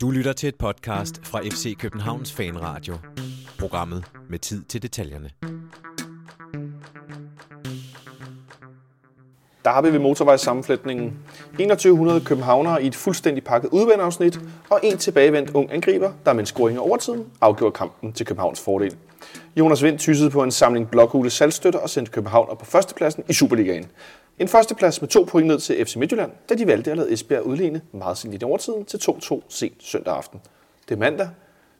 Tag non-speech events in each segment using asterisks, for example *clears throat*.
Du lytter til et podcast fra FC Københavns Fanradio. Programmet med tid til detaljerne. Der har vi ved motorvejssammenflætningen 2100 københavnere i et fuldstændig pakket udvendeafsnit, og en tilbagevendt ung angriber, der med en scoring i overtiden afgjorde kampen til Københavns fordel. Jonas Vind tyssede på en samling blokhule salgstøtter og sendte København op på førstepladsen i Superligaen. En førsteplads med to point ned til FC Midtjylland, da de valgte at lade Esbjerg udligne meget sent i overtiden til 2-2 sent søndag aften. Det er mandag.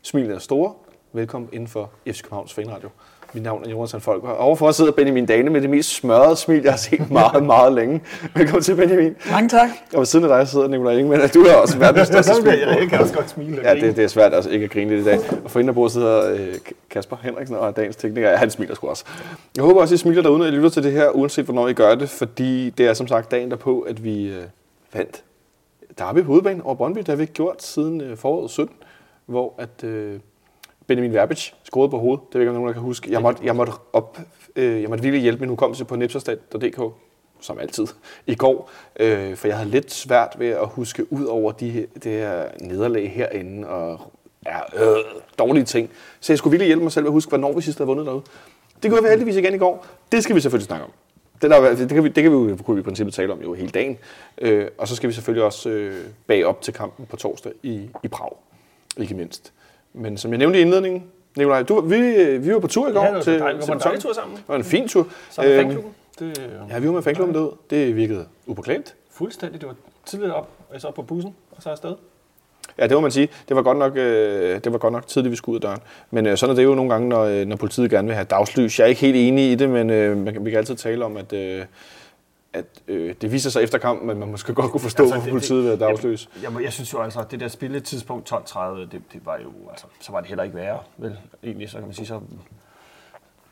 Smilene er store. Velkommen inden for FC Københavns Fanradio. Mit navn er Jonas Folker. Og overfor sidder Benjamin Dane med det mest smørrede smil, jeg har set meget, meget længe. Velkommen til, Benjamin. Mange tak. Og ved siden af dig sidder Nicolai Ingemann. Du er også verdens *laughs* største smil. Jeg kan også godt smile. Ja, det, det er svært altså ikke at grine lidt i dag. Og for inden bordet sidder øh, Kasper Henriksen og dagens tekniker. Ja, han smiler sgu også. Jeg håber også, I smiler derude, når I lytter til det her, uanset hvornår I gør det. Fordi det er som sagt dagen derpå, at vi øh, vandt derby på udbanen over Brøndby. Det har vi ikke gjort siden øh, foråret 17, hvor at... Øh, Benjamin Verbic scorede på hovedet. Det ved ikke, om nogen der kan huske. Jeg måtte, jeg måtte, op, øh, jeg måtte virkelig hjælpe min hukommelse på nipserstat.dk som altid, i går. Øh, for jeg havde lidt svært ved at huske ud over de, det her nederlag herinde og ja, øh, dårlige ting. Så jeg skulle virkelig hjælpe mig selv med at huske, hvornår vi sidst havde vundet derude. Det kunne vi heldigvis igen i går. Det skal vi selvfølgelig snakke om. Det, der, det, kan vi, det kan vi jo kunne vi i princippet tale om jo hele dagen. Øh, og så skal vi selvfølgelig også øh, bag op til kampen på torsdag i, i Prag, ikke mindst. Men som jeg nævnte i indledningen, Nikolaj, du, vi, vi var på tur i går Ja, det var til, dejligt. Vi var på en tur sammen. Det var en fin tur. Sammen med Øhm, fanklubben. Det Ja, vi var med fanklubben derude. Det virkede upåklageligt. fuldstændig. Det var tidligt op, og så op på bussen, og så afsted. Ja, det må man sige. Det var godt nok, øh, det var godt nok tidligt, vi skulle ud af døren. Men øh, sådan er det jo nogle gange, når, øh, når politiet gerne vil have dagslys. Jeg er ikke helt enig i det, men øh, man, kan- vi kan altid tale om, at, øh, at øh, det viser sig efter kampen, at man måske godt kunne forstå, Altså, det- hvorfor politiet vil have dagslys. Jeg, jeg, jeg synes jo altså, at det der spilletidspunkt 12.30, det, det var jo, altså, så var det heller ikke værre, vel? Egentlig, så kan man sige, så,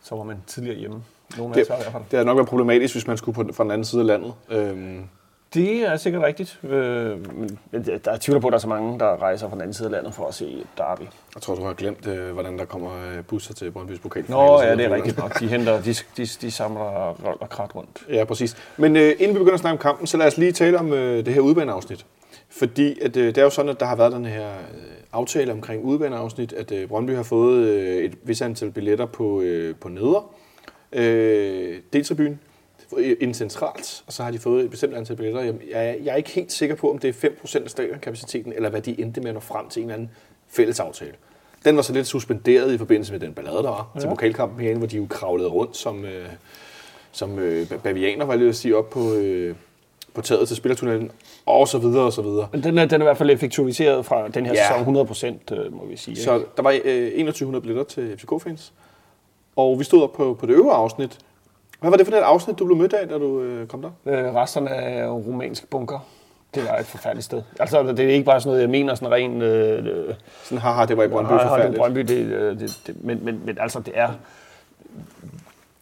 så var man tidligere hjemme. Nogle af Det, var hvert fald. det havde nok været problematisk, hvis man skulle på, fra den anden side af landet. Øhm, Det er sikkert rigtigt. Øh, der er tvivl på, at der er så mange, der rejser fra den anden side af landet for at se Derby. jeg tror, du har glemt, øh, hvordan der kommer øh, busser til Brøndby's pokal. Nå, ja, det er rigtigt nok. De henter, de, de, de samler rold og krat rundt. Ja, præcis. Men øh, inden vi begynder at snakke om kampen, så lad os lige tale om øh, det her udbaneafsnit. Fordi at, øh, det er jo sådan, at der har været den her øh, aftale omkring udbaneafsnit, at øh, Brøndby har fået øh, et vis antal billetter på, øh, på neder. Øh, D-tribune inden centralt, og så har de fået et bestemt antal billetter. Jeg, jeg, jeg er ikke helt sikker på, om det er 5% af stadionkapaciteten, eller hvad de endte med at nå frem til en eller anden fælles aftale. Den var så lidt suspenderet i forbindelse med den ballade, der var ja. til pokalkampen herinde, hvor de jo kravlede rundt som, øh, som øh, bavianer, var jeg lige at sige, op på, øh, på taget til spillertunnelen, og så videre, og så videre. Men den er, den er i hvert fald effektiviseret fra den her Ja. sæson 100 procent, øh, må vi sige. Så der var øh, 2100 billetter til FCK-fans, og vi stod op på, på det øvre afsnit. Hvad var det for et afsnit, du blev mødt af, da du øh, kom der? Øh, resterne af romansk bunker. Det var et forfærdeligt sted. Altså, det er ikke bare sådan noget, jeg mener sådan ren... Øh, øh, Sådan, haha, det var i Brøndby det forfærdeligt. Brøndby, det, øh, det, det, men, men, men altså, det er...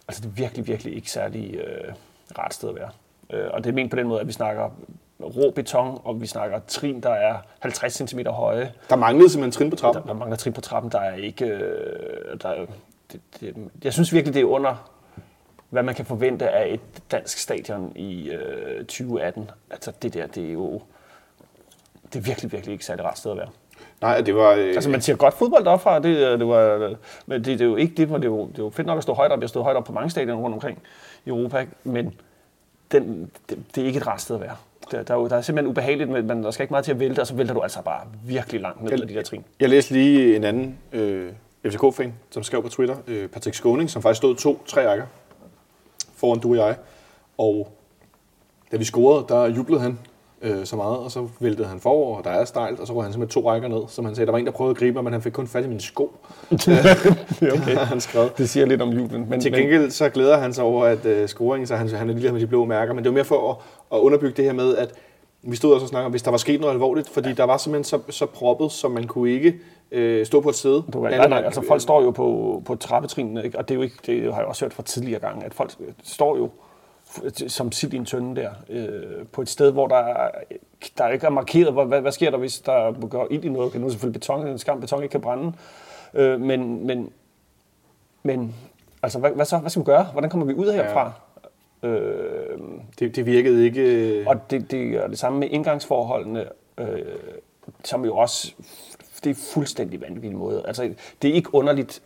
Altså, det er virkelig, virkelig ikke særlig øh, rart sted at være. Øh, og det er ment på den måde, at vi snakker rå beton, og vi snakker trin, der er 50 cm høje. Der manglede simpelthen trin på Der, trappen. der mangler trin på trappen, der er ikke... Øh, der, er- det, det, jeg synes virkelig, det er under, hvad man kan forvente af et dansk stadion i øh, 2018. Altså det der, det er jo... Det er virkelig, virkelig ikke særlig rart sted at være. Nej, det var... Øh, Altså man siger godt fodbold derfra, det, øh, det var, men det, det, er jo ikke det, for det er jo, det er jo fedt nok at stå højt op. Jeg stod højt op på mange stadioner rundt omkring i Europa, men den, det, det er ikke et rart sted at være. Der, der, er, jo, der er simpelthen ubehageligt, men der skal ikke meget til at vælte, og så vælter du altså bare virkelig langt ned ad de der trin. Jeg læste lige en anden øh, FCK-fan, som skrev på Twitter, øh, Patrick Skåning, som faktisk stod to-tre rækker foran du og jeg. Og da vi scorede, der jublede han øh, så meget, og så væltede han forover, og der er stejlt, og så røg han simpelthen to rækker ned. Som han sagde, der var en, der prøvede at gribe mig, men han fik kun fat i mine sko. *laughs* det okay. *laughs* han skrevet. Det siger lidt om julen. Men, Til gengæld så glæder han sig over, at øh, scoringen, så han, han er lige med de blå mærker, men det var mere for at, at underbygge det her med, at vi stod også og snakkede om, hvis der var sket noget alvorligt, fordi ja. der var simpelthen så, så proppet, så man kunne ikke øh, stå på et sted. Du, nej, nej, altså folk står jo på, på trappetrinene, ikke? og det, er jo ikke, det har jeg også hørt fra tidligere gange, at folk står jo som sild i en tønde der, øh, på et sted, hvor der, er, der ikke er markeret, hvad, hvad, hvad sker der, hvis der går ild i noget? Okay, nu selvfølgelig beton, en skam, beton ikke kan brænde, øh, men, men, men altså, hvad, hvad så? Hvad skal vi gøre? Hvordan kommer vi ud herfra? Ja. Øh, Det, det virkede ikke... Øh. og det, det er det samme med indgangsforholdene. Øh, som jo også, det er fuldstændig vanvittig måde. Altså, det er ikke underligt,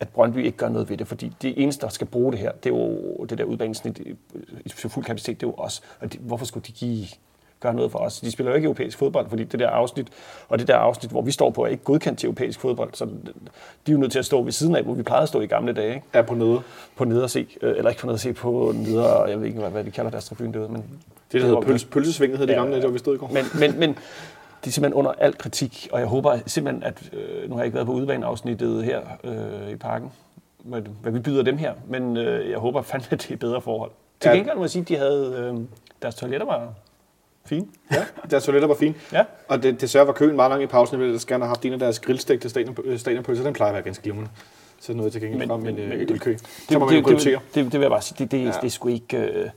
at Brøndby ikke gør noget ved det, fordi det eneste, der skal bruge det her, det er jo det der udbanesnit i fuld kapacitet, det er jo os. Og de, hvorfor skulle de give gøre noget for os. De spiller jo ikke europæisk fodbold, fordi det der afsnit, og det der afsnit, hvor vi står på, er ikke godkendt til europæisk fodbold. Så de er jo nødt til at stå ved siden af, hvor vi plejede at stå i gamle dage. Ikke? Er på nede. På nede at se, øh, eller ikke på nede at se, på nede, jeg ved ikke, hvad, hvad de kalder deres tribune derude. Men det, der hedder pøls, pølsesvinget, hed det ja, gamle dage, hvor vi stod i går. Men, men, men det er simpelthen under al kritik, og jeg håber simpelthen, at øh, nu har jeg ikke været på udbaneafsnittet her øh, i parken, hvad, hvad vi byder dem her, men øh, jeg håber fandme, at det er bedre forhold. Til gengæld må jeg sige, at de havde, øh, deres toiletter var fine. Ja, deres toiletter var fine. Ja. Og det, desværre var køen meget lang i pausen. Ville gerne have haft en af deres grillstegte stadionpølser. Den plejer at være ganske glimrende. Så noget til gengæld frem en, en, en kø. Det, det, det, det, det, det, vil jeg bare sige. Det, det, ja. det er sgu ikke... Øh,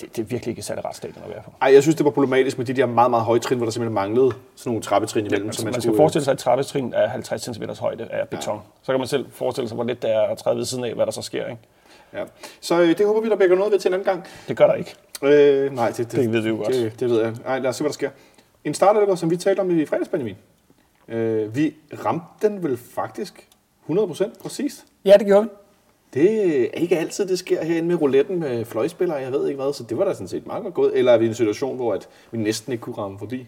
det, det er virkelig ikke et særligt retsstadion at være på. Ej, jeg synes, det var problematisk med de der meget, meget høje trin, hvor der simpelthen manglede sådan nogle trappetrin imellem. Ja, så man, man skal skulle... forestille sig, at et trappetrin er 50 cm højde af beton. Ja. Så kan man selv forestille sig, hvor lidt det er at træde ved siden af, hvad der så sker. Ikke? Ja. Så øh, det håber vi, der bliver noget ved til en anden gang. Det gør der ikke. Øh, nej, det, det, det ved vi jo godt. Det, det ved jeg. Nej, lad os se, hvad der sker. En starter, som vi talte om i fredags, Benjamin. Øh, vi ramte den vel faktisk 100% præcist. Ja, det gjorde vi. Det er ikke altid, det sker herinde med rouletten med fløjspillere, jeg ved ikke hvad, så det var da sådan set meget godt gået. Eller er vi i en situation, hvor at vi næsten ikke kunne ramme forbi?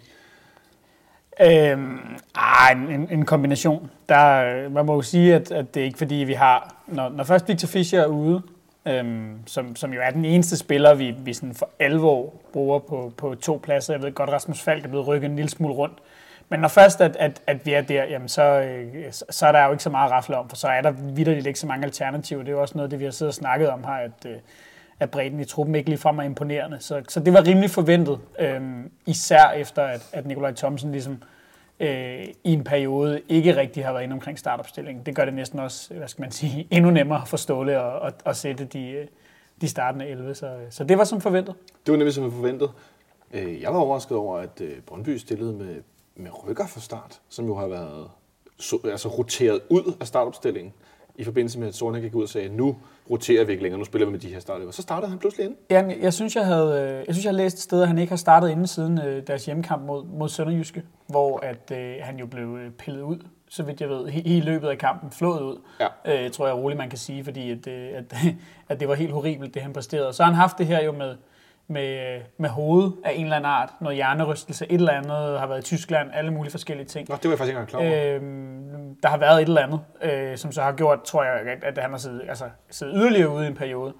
Øhm, ah, en, en kombination. Der, man må jo sige, at, at det er ikke fordi, vi har... Når, når først Victor Fischer er ude, øhm, som, som jo er den eneste spiller, vi, vi sådan for alvor bruger på, på to pladser. Jeg ved godt, Rasmus Falk er blevet rykket en lille smule rundt. Men når først, at, at, at vi er der, jamen så, øh, så er der jo ikke så meget at rafle om, for så er der vidderligt ikke så mange alternativer. Det er jo også noget af det, vi har siddet og snakket om her, at, øh, at bredden i truppen ikke ligefrem er imponerende. Så, så det var rimelig forventet, øhm, især efter, at, at Nikolaj Thomsen ligesom øh, Øh, i en periode ikke rigtig har været inde omkring startopstillingen. Det gør det næsten også, hvad skal man sige, *laughs* endnu nemmere for Ståle at, at, at sætte de, øh, de startende 11. Så, øh, så det var som forventet. Det var nemlig som forventet. Jeg var overrasket over, at Brøndby stillede med, med rykker fra start, som jo har været så, altså roteret ud af startopstillingen i forbindelse med, at Sorne gik ud og sagde, nu roterer vi ikke længere, nu spiller vi med de her starter. Så startede han pludselig ind. Jamen, jeg synes, jeg, havde, øh, jeg synes, jeg har læst et sted, at han ikke har startet inden siden øh, deres hjemmekamp mod, mod Sønderjyske, hvor at, øh, han jo blev øh, pillet ud, så vidt jeg ved, i, i løbet af kampen, flået ud. Ja. Øh, tror jeg roligt, man kan sige, fordi at, at, *laughs* at det var helt horribelt, det han præsterede. Så har han haft det her jo med, med, med hovedet af en eller anden art, noget hjernerystelse, et eller andet, har været i Tyskland, alle mulige forskellige ting. Nå, det var jeg faktisk ikke klar over. Øhm, der har været et eller andet, øh, som så har gjort, tror jeg, at han har siddet, altså, siddet yderligere ude i en periode.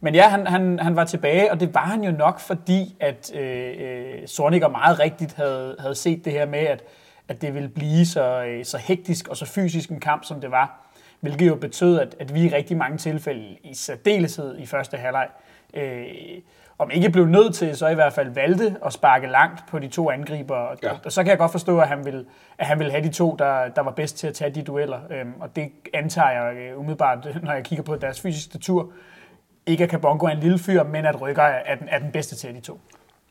Men ja, han, han, han var tilbage, og det var han jo nok, fordi at øh, øh, Sorniger meget rigtigt havde, havde set det her med, at, at det ville blive så, øh, så hektisk og så fysisk en kamp, som det var. Hvilket jo betød, at, at vi i rigtig mange tilfælde, i særdeleshed i første halvleg, øh, om ikke blev nødt til, så i hvert fald valgte at sparke langt på de to angriber. Ja. Og, så kan jeg godt forstå, at han vil, at han vil have de to, der, der var bedst til at tage de dueller. Øhm, og det antager jeg uh, umiddelbart, *laughs* når jeg kigger på deres fysiske tur. Ikke at Kabongo er en lille fyr, men at Rykker er den, er den bedste til de to.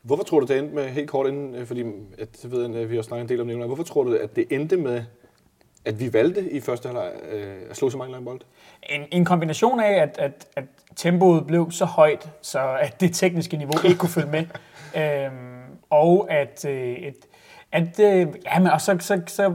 Hvorfor tror du, det endte med, helt kort inden, øh, fordi at, jeg ved, at vi har snakket en del om det, hvorfor tror du, at det endte med, at vi valgte i første halvleg øh, at slå så mange lange bold? En, en kombination af, at, at, at tempoet blev så højt, så at det tekniske niveau ikke kunne følge med. *laughs* øhm, og at, øh, et, at øh, men og så, så, så,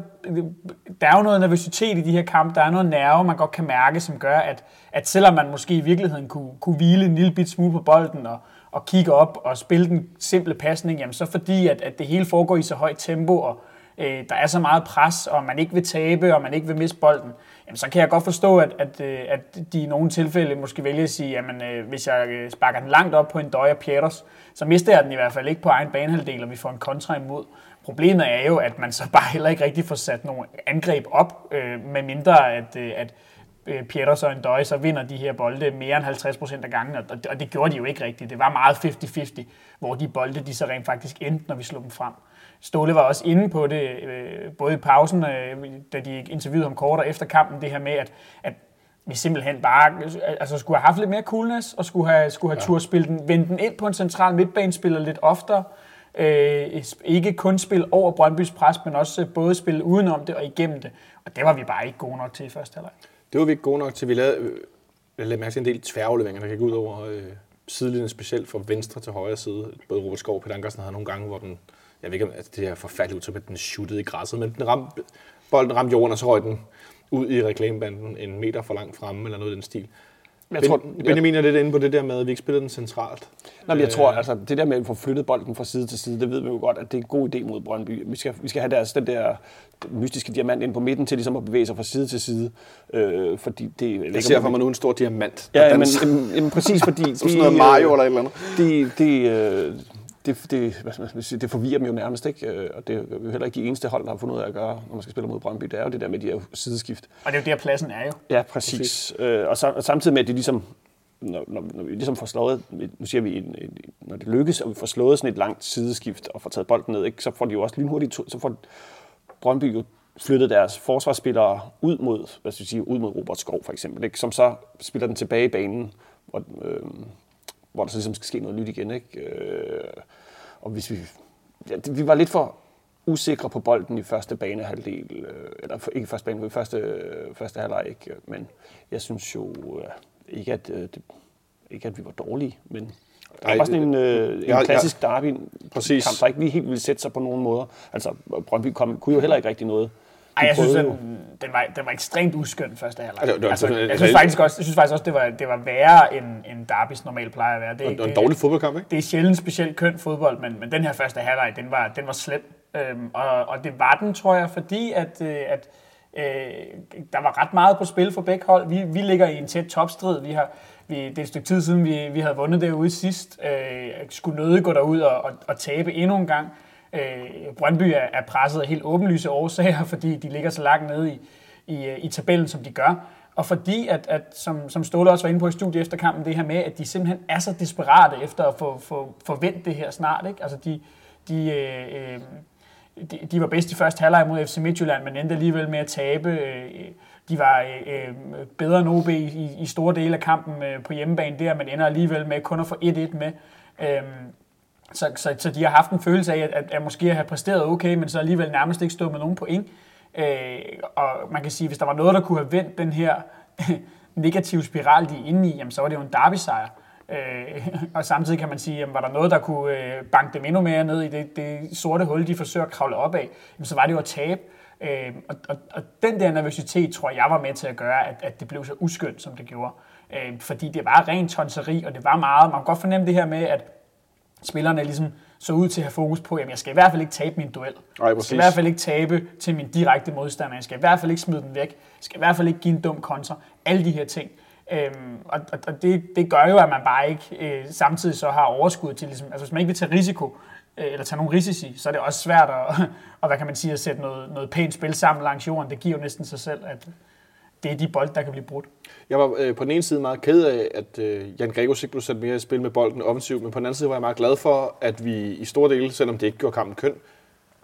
der er jo noget nervøsitet i de her kampe, der er noget nerve, man godt kan mærke, som gør, at, at selvom man måske i virkeligheden kunne, kunne hvile en lille bit smule på bolden og, og kigge op og spille den simple pasning, jamen så fordi, at, at det hele foregår i så højt tempo, og øh, der er så meget pres, og man ikke vil tabe, og man ikke vil miste bolden, jamen, så kan jeg godt forstå, at, at, øh, at de i nogle tilfælde måske vælger at sige, jamen øh, hvis jeg øh, sparker den langt op på en døje Pieters, så mister jeg den i hvert fald ikke på egen banehalvdel, og vi får en kontra imod. Problemet er jo, at man så bare heller ikke rigtig får sat nogle angreb op, øh, med mindre at, øh, at øh, Pieters og en så vinder de her bolde mere end 50 procent af gangen, og, og det gjorde de jo ikke rigtigt. Det var meget 50-50, hvor de bolde de så rent faktisk endte, når vi slog dem frem. Ståle var også inde på det, øh, både i pausen, øh, da de interviewede ham kort og efter kampen, det her med, at, at vi simpelthen bare altså, skulle have haft lidt mere coolness, og skulle have, skulle have ja. tur spille den, vende den ind på en central midtbanespiller lidt oftere. Øh, ikke kun spille over Brøndbys pres, men også både spille udenom det og igennem det. Og det var vi bare ikke gode nok til i første halvleg. Det var vi ikke gode nok til. Vi lavede, jeg lavede mærke til en del tværafleveringer, der gik ud over øh, sidelinjen specielt fra venstre til højre side. Både Robert Skov og Peter Ankersen havde nogle gange, hvor den, jeg ved ikke, om altså, det er forfærdeligt udtryk, at den shootede i græsset, men den ramte, bolden ramte jorden, og så røg den ud i reklamebanden en meter for langt fremme, eller noget i den stil. Jeg tror, ben, Benjamin er lidt inde på det der med, at vi ikke spiller den centralt. Nej, men jeg tror, altså, det der med at få flyttet bolden fra side til side, det ved vi jo godt, at det er en god idé mod Brøndby. Vi skal, vi skal have deres, den der mystiske diamant ind på midten til ligesom at bevæge sig fra side til side. Øh, fordi det, jeg ser for mig nu en stor diamant. Ja, men, præcis fordi... *laughs* Som sådan noget Mario eller et eller andet. Det, det, øh, det, det, hvad skal man sige, det forvirrer dem jo nærmest, ikke? Øh, og det er jo heller ikke de eneste hold, der har fundet ud af at gøre, når man skal spille mod Brøndby. Det er jo det der med de her sideskift. Og det er jo der, pladsen er jo. Ja, præcis. præcis. Øh, og, og samtidig med, at de ligesom når, når, når vi ligesom får slået, nu siger vi, en, en, når det lykkes, og vi får slået sådan et langt sideskift og får taget bolden ned, ikke, så får de jo også lynhurtigt, så får Brøndby jo flyttet deres forsvarsspillere ud mod, hvad skal jeg sige, ud mod Robert Skov for eksempel, ikke, som så spiller den tilbage i banen, hvor, øh, hvor der så ligesom skal ske noget nyt igen. Ikke? Øh, og hvis vi, ja, det, vi var lidt for usikre på bolden i første banehalvdel, øh, eller ikke første bane, i første, øh, første halvleg, ikke? men jeg synes jo, øh, ikke at, øh, det, ikke at vi var dårlige, men det var sådan en, øh, en ja, klassisk derby præcis. kamp, der ikke lige helt ville sætte sig på nogen måder. Altså, Brøndby kom, kunne jo heller ikke rigtig noget. Ej, jeg synes, den, den, var, den var ekstremt uskøn første halvleg. Altså, altså, jeg, synes faktisk også, jeg synes faktisk også, det var, det var værre, end, end Derbys normalt plejer at være. Det, det, en dårlig fodboldkamp, ikke? Det er sjældent specielt køn fodbold, men, men den her første halvleg, den var, den var slem. Øhm, og, og det var den, tror jeg, fordi at, øh, at øh, der var ret meget på spil for begge hold. Vi, vi ligger i en tæt topstrid. Vi har, vi, det er et stykke tid siden, vi, vi havde vundet derude sidst. Øh, skulle nødig gå derud og, og, og tabe endnu en gang. Øh, Brøndby er, er presset af helt åbenlyse årsager, *laughs* fordi de ligger så langt nede i, i, øh, i tabellen, som de gør. Og fordi, at, at som, som Ståle også var inde på i studiet efter kampen, det her med, at de simpelthen er så desperate efter at få, få, få vendt det her snart. Ikke? Altså de, de, øh, øh de, de var bedst i første halvleg mod FC Midtjylland, men endte alligevel med at tabe. Øh, de var øh, bedre end OB i, i store dele af kampen på hjemmebane der, men ender alligevel med kun at få 1-1 med. Øh, så, så, så de har haft en følelse af, at, at, at måske have præsteret okay, men så alligevel nærmest ikke stået med nogen point. Øh, og man kan sige, hvis der var noget, der kunne have vendt den her *laughs* negative spiral, de er inde i, jamen, så var det jo en derby-sejr. Øh, og samtidig kan man sige, jamen, var der noget, der kunne øh, banke dem endnu mere ned i det, det sorte hul, de forsøger at kravle op af, jamen, så var det jo at tabe. Øh, og, og, og den der nervøsitet, tror jeg, var med til at gøre, at, at det blev så uskyndt, som det gjorde. Øh, fordi det var rent tonseri, og det var meget, man kan godt fornemme det her med, at spillerne ligesom så ud til at have fokus på, at jeg skal i hvert fald ikke tabe min duel. Nej, jeg skal i hvert fald ikke tabe til min direkte modstander. Jeg skal i hvert fald ikke smide den væk. Jeg skal i hvert fald ikke give en dum kontra. Alle de her ting. Øhm, og og det, det gør jo, at man bare ikke øh, samtidig så har overskud til, ligesom, altså hvis man ikke vil tage risiko, øh, eller tage nogle risici, så er det også svært at, *laughs* og hvad kan man sige, at sætte noget, noget pænt spil sammen langs jorden. Det giver jo næsten sig selv, at det er de bold, der kan blive brudt. Jeg var øh, på den ene side meget ked af, at øh, Jan Gregos ikke blev sat mere i spil med bolden offensivt, men på den anden side var jeg meget glad for, at vi i store dele, selvom det ikke gjorde kampen køn,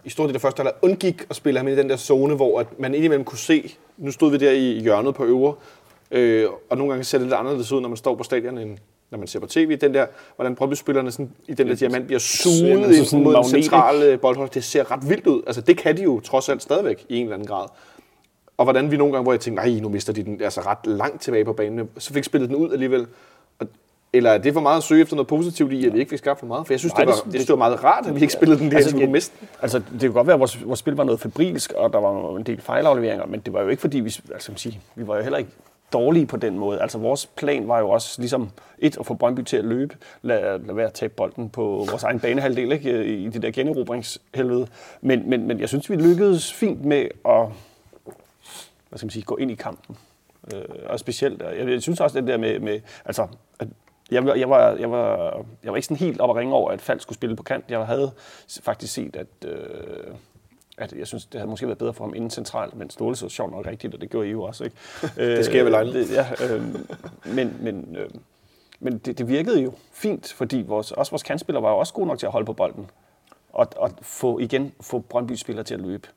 i store dele af første halvleg undgik at spille ham ind i den der zone, hvor at man indimellem kunne se, nu stod vi der i hjørnet på øvre, øh, og nogle gange ser det lidt anderledes ud, når man står på stadion, end når man ser på tv, den der, hvordan Brøndby-spillerne sådan, i den der diamant bliver suget ind mod den centrale boldhold. Det ser ret vildt ud. Altså, det kan de jo trods alt stadigvæk i en eller anden grad. Og hvordan vi nogle gange, hvor jeg tænkte, nej, nu mister de den altså ret langt tilbage på banen, så fik spillet den ud alligevel. Eller er det for meget at søge efter noget positivt i, at vi ikke fik skabt for meget? For jeg synes, nej, det, var, det, det, var meget rart, at vi ikke spillede den der, altså, vi miste Altså, det kunne godt være, at vores, vores spil var noget febrilsk, og der var en del fejlafleveringer, men det var jo ikke fordi, vi, altså, sige, vi var jo heller ikke dårlige på den måde. Altså vores plan var jo også ligesom et at få Brøndby til at løbe, lad, lad være at tabe bolden på vores egen banehalvdel ikke? i det der generobringshelvede. Men, men, men jeg synes, vi lykkedes fint med at hvad skal man sige, gå ind i kampen. Øh, og specielt, jeg, jeg synes også det der med, med altså, at jeg, jeg, var, jeg, var, jeg var ikke sådan helt op at ringe over, at Falk skulle spille på kant. Jeg havde faktisk set, at, øh, at jeg synes, det havde måske været bedre for ham inden centralt, men Ståle så sjovt nok rigtigt, og det gjorde I jo også. Ikke? *laughs* det sker vel aldrig. Ja, øh, men men, øh, men det, det virkede jo fint, fordi vores, også vores kantspillere var jo også gode nok til at holde på bolden. Og, og få, igen få Brøndby-spillere til at løbe.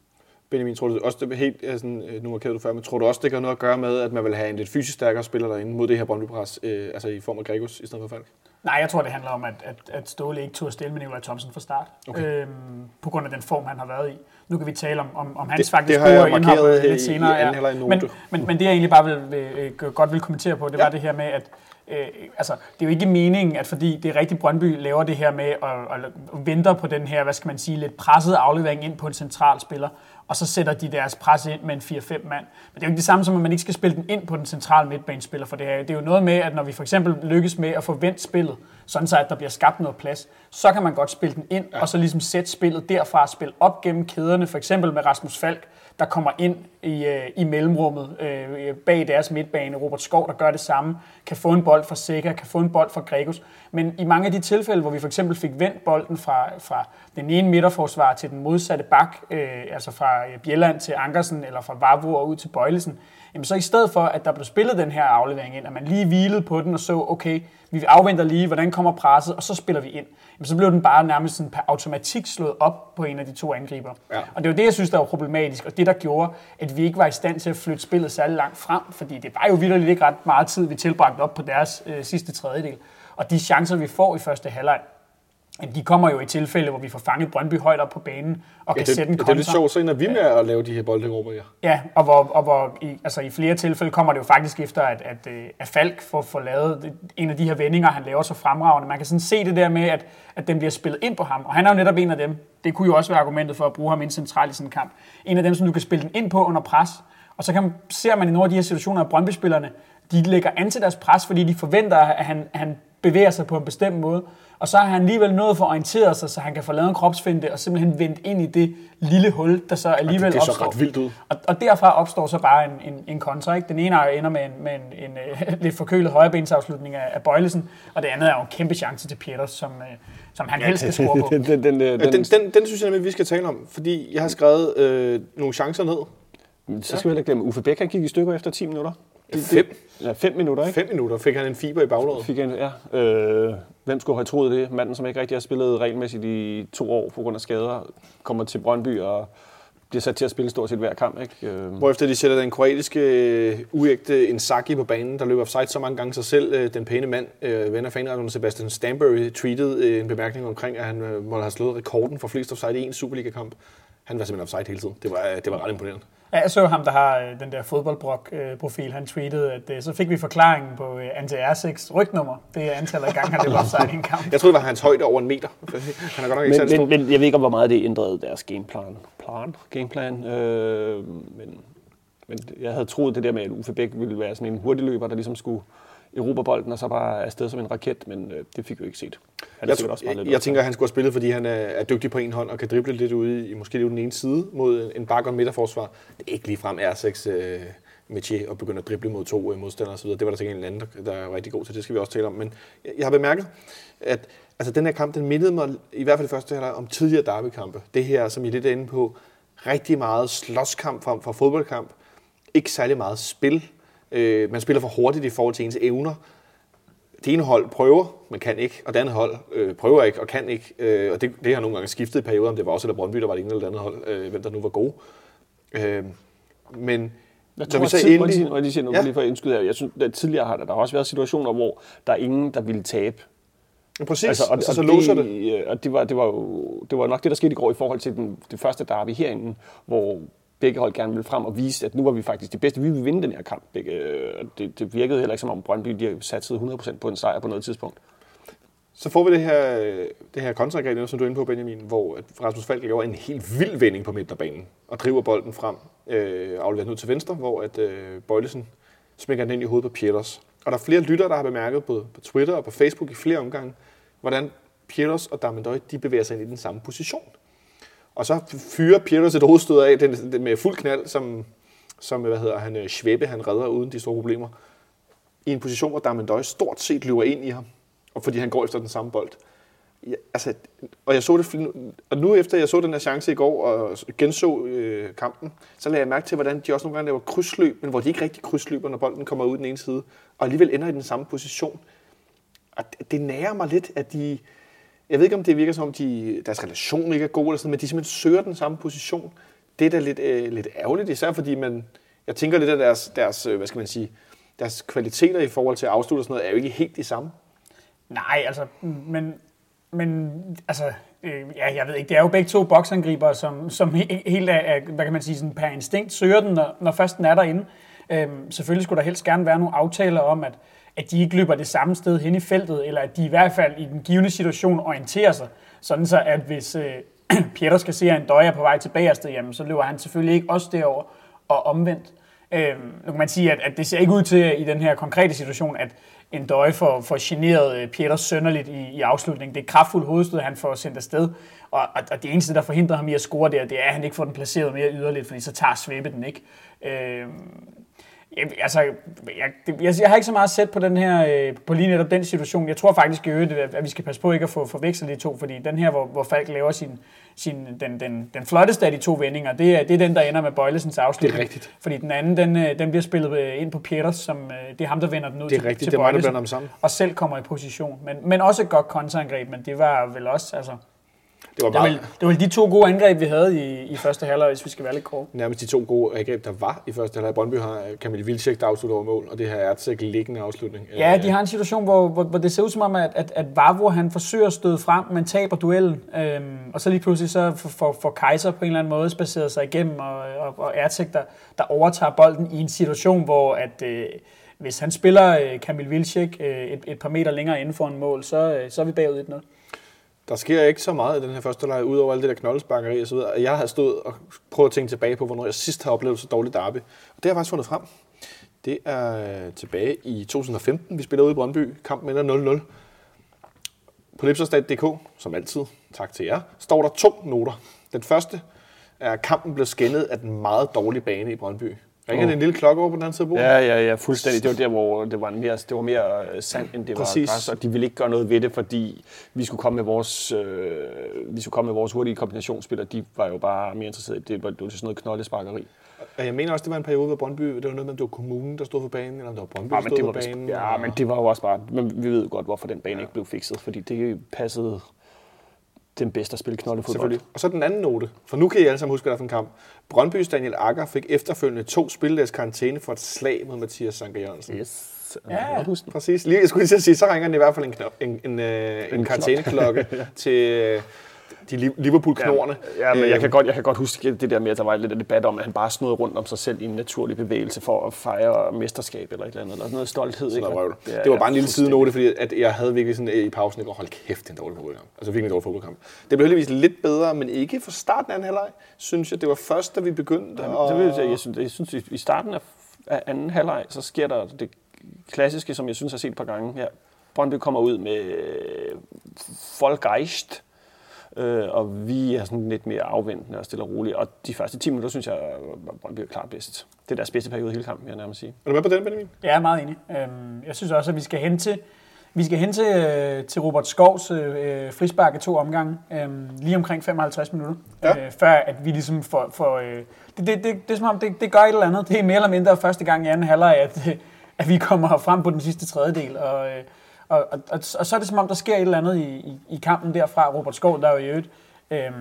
Benjamin, tror du også, det er helt, sådan, øh, nu markerede du før, men tror du også, det kan noget at gøre med, at man vil have en lidt fysisk stærkere spiller derinde mod det her Brøndby-pres, øh, altså i form af Gregos i stedet for Falk? Nej, jeg tror, det handler om, at, at, at Ståle ikke tog at stille med Nikolaj Thomsen fra start, okay. øhm, på grund af den form, han har været i. Nu kan vi tale om, om, om hans det, faktisk gode indhop lidt senere. I, i ja. men, men, men det, jeg egentlig bare vil, vil, vil, godt vil kommentere på, det ja. var det her med, at øh, altså, det er jo ikke meningen, at fordi det er rigtig Brøndby laver det her med at, at venter på den her, hvad skal man sige, lidt presset aflevering ind på en central spiller, og så sætter de deres pres ind med en 4-5 mand. Men det er jo ikke det samme som, at man ikke skal spille den ind på den centrale midtbanespiller, for det er, det er jo noget med, at når vi for eksempel lykkes med at få vendt spillet, sådan så at der bliver skabt noget plads, så kan man godt spille den ind, ja. og så ligesom sætte spillet derfra, spille op gennem kæderne, for eksempel med Rasmus Falk, der kommer ind i, øh, i mellemrummet øh, bag deres midtbane. Robert Skov, der gør det samme, kan få en bold fra Sikker, kan få en bold fra Gregus. Men i mange af de tilfælde, hvor vi for eksempel fik vendt bolden fra, fra den ene midterforsvar til den modsatte bak, øh, altså fra øh, Bjelland til Ankersen eller fra Vavro og ud til Bøjlesen, jamen så i stedet for, at der blev spillet den her aflevering ind, at man lige hvilede på den og så, okay, vi afventer lige, hvordan kommer presset, og så spiller vi ind. Jamen, så blev den bare nærmest sådan per automatik slået op på en af de to angriber. Ja. Og det var det, jeg synes, der var problematisk, og det, der gjorde, at vi ikke var i stand til at flytte spillet særlig langt frem, fordi det var jo vildt ikke ret meget tid, vi tilbragte op på deres øh, sidste tredjedel. Og de chancer, vi får i første halvleg, de kommer jo i tilfælde, hvor vi får fanget Brøndby højt op på banen og kan ja, det, sætte en kontra. Det er lidt sjovt, så ender vi med at lave de her bolderober, ja. Ja, og hvor, og hvor i, altså i flere tilfælde kommer det jo faktisk efter, at, at, øh, at Falk får, får lavet en af de her vendinger, han laver så fremragende. Man kan sådan se det der med, at, at den bliver spillet ind på ham, og han er jo netop en af dem. Det kunne jo også være argumentet for at bruge ham ind centralt i sådan en kamp. En af dem, som du kan spille den ind på under pres, og så kan man, ser man i nogle af de her situationer, at Brøndby-spillerne, de lægger an til deres pres, fordi de forventer, at han, han bevæger sig på en bestemt måde. Og så har han alligevel nået for at orientere sig, så han kan få lavet en kropsfinte og simpelthen vendt ind i det lille hul, der så alligevel det, det opstår. så ret vildt ud. Og, og derfra opstår så bare en, en, en kontra. Ikke? Den ene ender med en, med en, en, en *laughs* lidt forkølet højrebensafslutning af, af Bøjlesen, og det andet er jo en kæmpe chance til Peters, som, øh, som han ja, helst skal score på. *laughs* den, den, den, den, den, den, den synes jeg nemlig, vi skal tale om, fordi jeg har skrevet øh, nogle chancer ned. Så skal vi heller glemme, Uffe Bæk han gik i stykker efter 10 minutter. Det, fem. Ja, fem minutter, ikke? Fem minutter fik han en fiber i baglåret. Fik han, ja. Øh, hvem skulle have troet det? Manden, som ikke rigtig har spillet regelmæssigt i to år på grund af skader, kommer til Brøndby og bliver sat til at spille stort set hver kamp. Ikke? Øh. Hvorefter de sætter den kroatiske uægte Inzaghi på banen, der løber offside så mange gange sig selv. Øh, den pæne mand, øh, ven af fanretten Sebastian Stanbury, tweetede en bemærkning omkring, at han øh, måtte have slået rekorden for flest offside i en Superliga-kamp. Han var simpelthen offside hele tiden. Det var, det var ret imponerende. Ja, jeg så ham, der har øh, den der fodboldbrok-profil, han tweetede, at øh, så fik vi forklaringen på øh, Ante R6 rygnummer. Det er antallet af gange, han løber offside i en kamp. Jeg troede, det var hans højde over en meter. *laughs* Han er godt nok ikke men, men, men, jeg ved ikke, hvor meget det ændrede deres gameplan. Plan? Gameplan. Øh, men, men jeg havde troet det der med, at Uffe Bæk ville være sådan en hurtigløber, der ligesom skulle Europabolden og så bare afsted som en raket, men øh, det fik vi ikke set. Han jeg, også jeg, jeg tænker, at han skulle have spillet, fordi han er, er dygtig på en hånd og kan drible lidt ude i måske den ene side mod en bakke og midterforsvar. Det er ikke ligefrem R6 øh, metier at begynde at drible mod to øh, modstandere osv. Det var der sikkert en anden, der, der er rigtig god til. Det skal vi også tale om. Men jeg, jeg har bemærket, at altså, den her kamp, den mindede mig, i hvert fald det første halvleg, om tidligere derbykampe. Det her, som I lidt er inde på, rigtig meget slåskamp frem for fodboldkamp. Ikke særlig meget spil Øh, man spiller for hurtigt i forhold til ens evner. Det ene hold prøver, men kan ikke, og det andet hold øh, prøver ikke og kan ikke. Øh, og det, det har nogle gange skiftet i perioder, om det var også eller Brøndby, der var det ene eller det andet hold, øh, hvem der nu var gode. Øh, men jeg tror, når vi så endelig... Lige, må jeg lige sige noget, ja. lige for indskyde Jeg synes, at tidligere har der, der har også været situationer, hvor der er ingen, der ville tabe. Ja, præcis, altså, og, så, så låser det. Og det var, det, var jo, det var nok det, der skete i går i forhold til den, det første derby herinde, hvor begge hold gerne ville frem og vise, at nu var vi faktisk de bedste. Vi ville vinde den her kamp. Begge, øh, det, det virkede heller ikke som om Brøndby de satte 100% på en sejr på noget tidspunkt. Så får vi det her, det her kontraangreb, som du er inde på, Benjamin, hvor Rasmus Falk laver en helt vild vending på midterbanen og driver bolden frem, øh, den ud til venstre, hvor at øh, Bøjlesen smækker den ind i hovedet på Pieters. Og der er flere lyttere, der har bemærket både på Twitter og på Facebook i flere omgange, hvordan Pieters og Damendøj, de bevæger sig ind i den samme position. Og så fyrer Pieters et hovedstød af den, den med fuld knald, som, som hvad hedder han, øh, Schwebe, han redder uden de store problemer. I en position, hvor Damendøj stort set løber ind i ham, og fordi han går efter den samme bold. Ja, altså, og jeg så det, og nu efter jeg så den her chance i går og genså øh, kampen, så lagde jeg mærke til, hvordan de også nogle gange laver krydsløb, men hvor de ikke rigtig krydsløber, når bolden kommer ud den ene side, og alligevel ender i den samme position. Og det, det nærer mig lidt, at de, jeg ved ikke, om det virker som om, de, deres relation ikke er god, eller sådan, men de simpelthen søger den samme position. Det er da lidt, øh, lidt ærgerligt, især fordi man, jeg tænker lidt, at deres, deres, øh, hvad skal man sige, deres kvaliteter i forhold til at afslutte og sådan noget, er jo ikke helt de samme. Nej, altså, men, men altså, øh, ja, jeg ved ikke, det er jo begge to boksangriber, som, som helt af, hvad kan man sige, sådan per instinkt søger den, når, når først den er derinde. Øhm, selvfølgelig skulle der helst gerne være nogle aftaler om, at, at de ikke løber det samme sted hen i feltet, eller at de i hvert fald i den givende situation orienterer sig, sådan så at hvis øh, *clears throat* Pieter skal se, at en døje er på vej tilbage afsted, jamen, så løber han selvfølgelig ikke også derover og omvendt. Øh, nu kan man sige, at, at det ser ikke ud til i den her konkrete situation, at en døje får, får generet øh, Peter sønderligt i, i afslutningen. Det er kraftfuldt hovedstød, han får sendt afsted. Og, og, og det eneste, der forhindrer ham i at score der, det er, at han ikke får den placeret mere yderligt, fordi så tager Svebe den ikke. Øh, jeg, altså, jeg, jeg, jeg har ikke så meget set på den her, øh, på lige netop den situation. Jeg tror faktisk i øvrigt, at vi skal passe på ikke at få forvekslet de to, fordi den her, hvor, hvor Falk laver sin, sin, den, den, den flotteste af de to vendinger, det er, det er den, der ender med Bøjlesens afslutning. Det er rigtigt. Fordi den anden, den, øh, den bliver spillet øh, ind på Peters, som det er ham, der vender den ud Det er til, rigtigt, til det er mig, der blander dem sammen. og selv kommer i position. Men, men også et godt kontraangreb, men det var vel også, altså, Det var det var, vel, det var vel de to gode angreb, vi havde i, i første halvleg, hvis vi skal være lidt kort. nærmest de to gode angreb, der var i første halvleg. Brøndby har Kamil Vilcek, der afslutter over mål, og det her er et liggende afslutning. Ja, de har en situation, hvor, hvor, hvor det ser ud som om, at, at, at Vavro han forsøger at støde frem, men taber duellen. Øhm, og så lige pludselig så får for Kaiser på en eller anden måde spaceret sig igennem, og, og, og Ertek, der, der overtager bolden i en situation, hvor at, øh, hvis han spiller øh, Kamil Vilcek øh, et, et par meter længere inden for en mål, så, øh, så er vi bagud 1-0. Der sker ikke så meget i den her første leg, udover alt det der knoldesparkeri og så videre. Jeg har stået og prøvet at tænke tilbage på, hvornår jeg sidst har oplevet så dårligt derby. Og det har jeg faktisk fundet frem. Det er tilbage i 2015. Vi spiller ude i Brøndby. Kampen ender 0-0. På Lipserstat.dk, som altid, tak til jer, står der to noter. Den første er, at kampen blev skændet af den meget dårlige bane i Brøndby. Ringer det en lille klokke over på den anden side af bordet? Ja, ja, ja, fuldstændig. Det var der, hvor det var mere, det var mere øh, sand, end det Præcis. var græs, og de ville ikke gøre noget ved det, fordi vi skulle komme med vores, øh, vi skulle komme med vores hurtige kombinationsspil, og de var jo bare mere interesserede i det. var, det var sådan noget knoldesparkeri. Og jeg mener også, det var en periode, hvor Brøndby, det var noget med, om det var kommunen, der stod for banen, eller om det var Brøndby, Ja, der stod for banen. ja, men det var jo også bare, men vi ved jo godt, hvorfor den bane ikke blev fikset, fordi det passede den bedste at spille knoldefodbold. Selvfølgelig. Og så den anden note, for nu kan I alle sammen huske, hvad der er for en kamp. Brøndbys Daniel Akker fik efterfølgende to spilledags karantæne for et slag mod Mathias Sanker Jørgensen. Yes. Ja. Huske den. Præcis. Lige, jeg skulle lige sige, så ringer han i hvert fald en, knop, en, en, øh, en, En karantæneklokke *laughs* til øh, de Li- Liverpool-knorene. Ja, men jeg kan, Øh, godt, jeg kan godt huske det der med, at der var lidt debat om, at han bare snod rundt om sig selv i en naturlig bevægelse for at fejre mesterskab eller et eller andet, eller noget stolthed. Sådan ikke? noget. Ja, Det var bare en ja, lille fuldstændig. sidenote, fordi at jeg havde virkelig sådan øh, i pausen, ikke, hold kæft, det en dårlig fodboldkamp. Altså virkelig en dårlig fodboldkamp. Det blev heldigvis lidt bedre, men ikke fra starten af anden halvleg, synes jeg. Det var først, da vi begyndte. Jamen, det vil jeg, jeg, synes, jeg synes, i starten af, af anden halvleg, så sker der det klassiske, som jeg synes, jeg har set et par gange her. Brøndby kommer ud med øh, Vollgeist, øh, og vi er sådan lidt mere afventende og stille og roligt. Og de første 10 minutter, synes jeg, var Brøndby er klart bedst. Det er deres bedste periode i hele kampen, jeg nærmest sige. Er du med på den, Benjamin? Jeg er meget enig. Øhm, jeg synes også, at vi skal hen til, vi skal hen til, øh, til Robert Skovs øh, frispark i to omgange, øh, lige omkring 55 minutter, Ja. øh, før at vi ligesom får... får øh, det, det, det, det er som om, det, det gør et eller andet. Det er mere eller mindre første gang i anden halvleg, at, øh, at vi kommer frem på den sidste tredjedel. Og, øh, og, og, og, og så er det som om, der sker et eller andet i, i, i kampen derfra. Robert Skov, der er jo i øvrigt... Øh,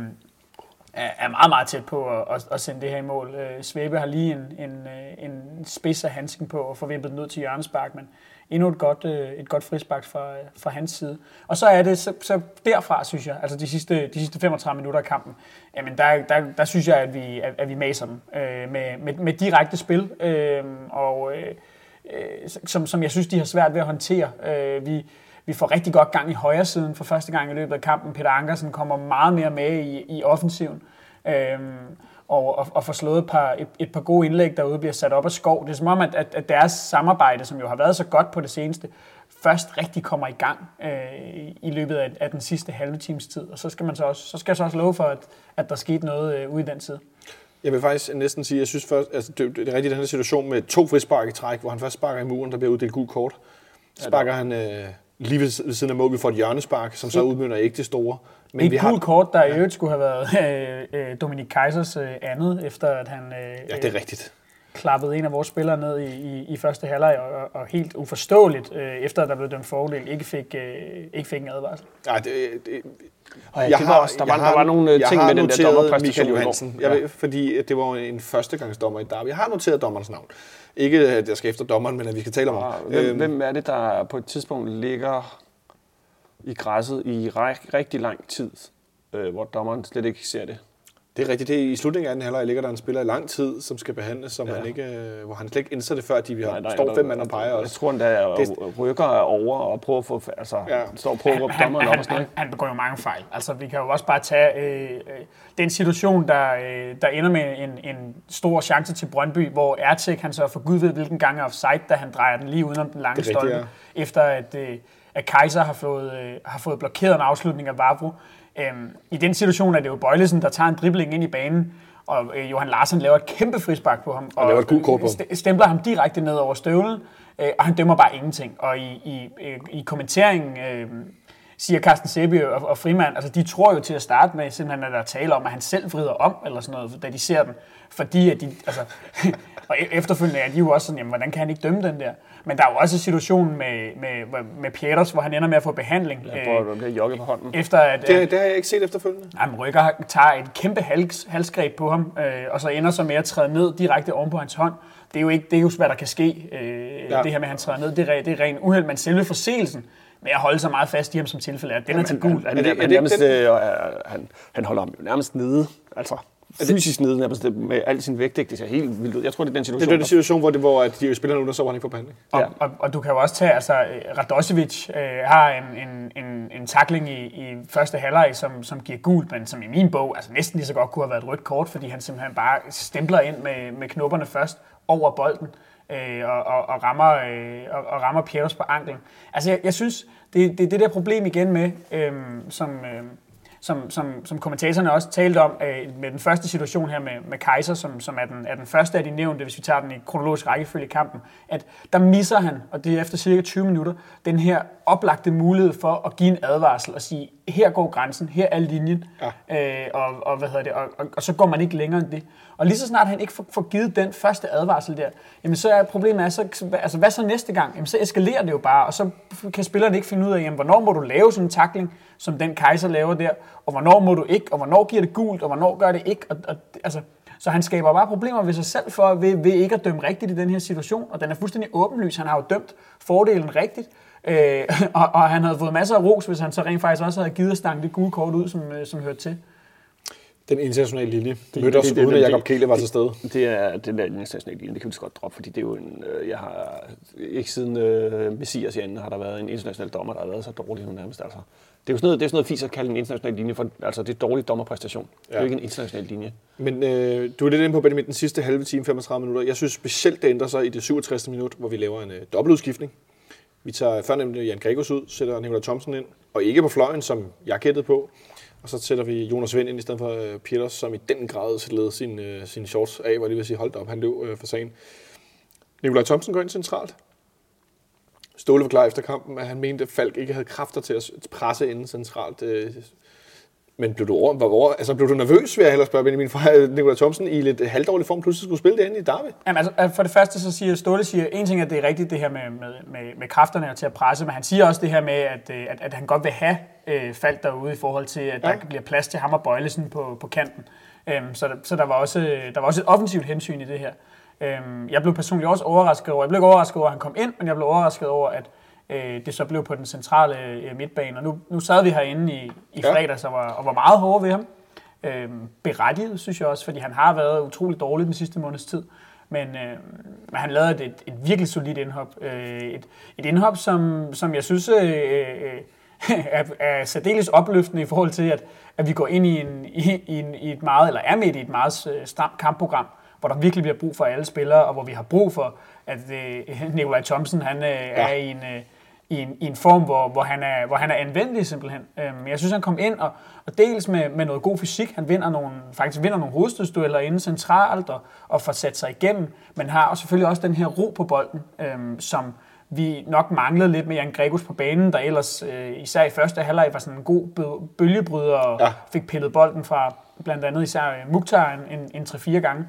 er er meget, meget tæt på at, at, at sende det her i mål. Øh, Svæbe har lige en, en, øh, en spids af handsken på og får vippet den ud til hjørnespark, men endnu et godt, øh, et godt frispark fra, fra hans side. Og så er det så, så derfra, synes jeg, altså de sidste, de sidste 35 minutter af kampen, jamen der, der, der synes jeg, at vi, at, at vi maser dem øh, med, med, med direkte spil, øh, og øh, øh, som, som jeg synes, de har svært ved at håndtere. Øh, vi, vi får rigtig godt gang i højre siden for første gang i løbet af kampen. Peter Ankersen kommer meget mere med i, i offensiven. Øhm, og, og, og får slået et par, et, et par gode indlæg derude, bliver sat op af skov. Det er som om, at, at, at deres samarbejde, som jo har været så godt på det seneste, først rigtig kommer i gang øh, i- løbet af, af den sidste halve times tid. Og så skal, man så også, så skal jeg så også love for, at, at der skete noget øh, ude i den side. Jeg vil faktisk næsten sige, at jeg synes først, altså det, det er rigtigt, den her situation med to frispark i træk, hvor han først sparker i muren, der bliver uddelt gul kort. Så sparker han øh, lige ved, ved siden af mål, vi får et hjørnespark, som så udmynder ikke det store. Men et vi gult kort, der i øvrigt skulle have været øh, øh, Dominik Kaisers øh, andet, efter at han øh, Ja, det er rigtigt. Klappede en af vores spillere ned i, i, i første halvleg, og, og helt uforståeligt, øh, efter at der blev dømt fordel, ikke fik, øh, ikke fik en advarsel. Nej, det, det, Og ja, det var også, der, var, der var nogle øh, jeg ting har med den der noteret dommerpræstation Michael. Johansen, jeg ved, fordi at det var en førstegangsdommer i derby. Jeg har noteret dommerens navn. Ikke at jeg skal efter dommeren, men at vi skal tale om ham. Ah, Hvem, hvem er det, der på et tidspunkt ligger i græsset i ri- rigtig lang tid, øh, hvor dommeren slet ikke ser det? Det er rigtigt. Det er, I slutningen af den halvleg ligger der en spiller i lang tid, som skal behandles, som ja. han ikke, øh, hvor han slet ikke indser det før, at de har, nej, nej, står fem mand og peger Jeg også. tror, han der Det- rykker over og prøver at få... Altså, Ja. ja. står og prøver at råbe dommeren op og sådan han, noget. han begår jo mange fejl. Altså, vi kan jo også bare tage øh, øh, den situation, der, øh, der ender med en, en stor chance til Brøndby, hvor Ertek, han så for gud ved hvilken gang er offside, da han drejer den lige udenom den lange stolpe, efter at, øh, at Kaiser har fået, øh, har fået blokeret en afslutning af Vavro. Øhm, I den situation er det jo Bøjlesen, der tager en dribling ind i banen, og øh, Johan Larsen laver et kæmpe frispark på ham. Og laver et gult kort på ham. st- stempler ham direkte ned over støvlen, øh, og han dømmer bare ingenting. Og i, i, øh, i kommenteringen øh, siger Carsten Sebi og, og Frimand, altså de tror jo til at starte med, simpelthen at der er tale om, at han selv vrider om, eller sådan noget, da de ser den. Fordi at de, altså, *laughs* og e- efterfølgende er de jo også sådan, jamen, hvordan kan han ikke dømme den der? Men der er jo også situationen med, med, med Pieters, hvor han ender med at få behandling. Jeg prøver, at der bliver jogget på hånden. efter at, Det, det har jeg ikke set efterfølgende. Jamen, Rykker tager et kæmpe hals, halsgreb på ham, øh, og så ender så med at træde ned direkte oven på hans hånd. Det er jo ikke det er jo, hvad der kan ske, øh, Ja. ja. det her med, at han træder ned. Det er, det er ren uheld, men selve forseelsen med at holde så meget fast i ham, som tilfælde er, den er til gul. Han, han, det nærmest, øh, øh, han, han holder ham jo nærmest nede. Altså, fysisk nede nærmest med al sin vægt. ikke? Det ser helt vildt ud. Jeg tror, det er den Det situation. er den der- situation, hvor, det, hvor at de spiller nu, så hvor han ikke får behandling. Og, Ja. og, og du kan jo også tage, altså øh, Radosevic øh, har en, en, en, en takling i, i første halvleg, som, som giver gult, men som i min bog altså næsten lige så godt kunne have været et rødt kort, fordi han simpelthen bare stempler ind med, med knopperne først over bolden øh, og, og, og, rammer, øh, og, og rammer Pieters på anklen. Altså jeg, jeg synes, det, det er det der problem igen med, øh, som... Øh, som, som, som kommentatorerne også talte om øh, med den første situation her med, med Kaiser, som, som er, den, er den første af de nævnte, hvis vi tager den i kronologisk rækkefølge i kampen, at der misser han, og det er efter cirka 20 minutter, den her oplagte mulighed for at give en advarsel og sige, her går grænsen, her er linjen, ja. øh, og, og, hvad hedder det, og, og, og så går man ikke længere end det. Og lige så snart han ikke får, får givet den første advarsel der, jamen så er problemet, er, så, altså hvad så næste gang? Jamen så eskalerer det jo bare, og så kan spillerne ikke finde ud af, jamen, hvornår må du lave sådan en takling, som den Kaiser laver der, og hvornår må du ikke, og hvornår giver det gult, og hvornår gør det ikke. Og, og, altså, så han skaber bare problemer ved sig selv for, ved, ved ikke at dømme rigtigt i den her situation, og den er fuldstændig åbenlys. Han har jo dømt fordelen rigtigt, øh, og, og han havde fået masser af ros, hvis han så rent faktisk også havde givet stangen det gule kort ud, som, øh, som hørte til. Den internationale linje mødte os, det- det- uden at det- Jacob Kele var til stede. Det er den der internationale linje, det kan vi så godt droppe, fordi det er jo en, øh, jeg har, ikke siden øh, Messias i anden har der været en international dommer, der har været så dårlig nu nærmest. Altså. Det er jo sådan noget, det er sådan noget fis at kalde en international linje, for altså, det er dårlig dommerpræstation. Ja. Det er jo ikke en international linje. Men øh, du er lidt inde på, Benjamin, den sidste halve time, 35 minutter. Jeg synes specielt, det ændrer sig i det 67. minut, hvor vi laver en øh, dobbeltudskiftning. Vi tager førnemte Jan Gregos ud, sætter Nikolaj Thomsen ind, og ikke på fløjen, som jeg gættede på. Og så sætter vi Jonas Vind ind i stedet for øh, Peters, som i den grad sætter sin, øh, shorts af, hvor det vil sige, holdt op, han løb øh, for sagen. Nikolaj Thomsen går ind centralt. Ståle forklarer efter kampen, at han mente, at Falk ikke havde kræfter til at presse inden centralt. Øh, men blev du, over, var over, altså, blev du nervøs, vil jeg hellere spørge Benjamin, for at Nikolaj Thomsen i lidt halvdårlig form pludselig skulle spille derinde i Derby? Jamen, altså, øh, for det første så siger Ståle, siger, en ting er, at det er rigtigt det her med, med, med, med kræfterne og til at presse, men han siger også det her med, at, øh, at, at han godt vil have øh, faldt derude i forhold til, at. Ja. der bliver plads til ham og Bøjlesen på, på kanten. Øhm, så der, så der, var også, der var også et offensivt hensyn i det her. Øhm, jeg blev personligt også overrasket over, jeg blev ikke overrasket over, at han kom ind, men jeg blev overrasket over, at øh, det så blev på den centrale øh, midtbane. Og nu, nu sad vi herinde i, i Ja. fredags og var, og var meget hårde ved ham. Øhm, berettiget, synes jeg også, fordi han har været utrolig dårlig den sidste måneds tid. Men, øh, men han lavede et, et, et virkelig solidt indhop. Øh, et, et indhop, som, som jeg synes øh, øh, *laughs* er, er særdeles opløftende i forhold til, at, at vi går ind i, en, i, i, en, i et meget, eller er midt i et meget øh, stramt kampprogram, hvor der virkelig bliver brug for alle spillere, og hvor vi har brug for, at øh, *laughs* Nikolaj Thomsen han, øh, ja. er i en... Øh, i en, i en form, hvor, hvor, han er, hvor han er anvendelig simpelthen. Øhm, jeg synes, han kom ind, og, og dels med, med noget god fysik, han vinder nogle, faktisk vinder nogle hovedstødsdueller inde centralt, og, og får sat sig igennem, men har også selvfølgelig også den her ro på bolden, øhm, som vi nok manglede lidt med Jan Gregus på banen, der ellers øh, især i første halvleg var sådan en god bø- bølgebryder, og Ja. ja. fik pillet bolden fra blandt andet især øh, Mukhtar en, en, en 3-4 gange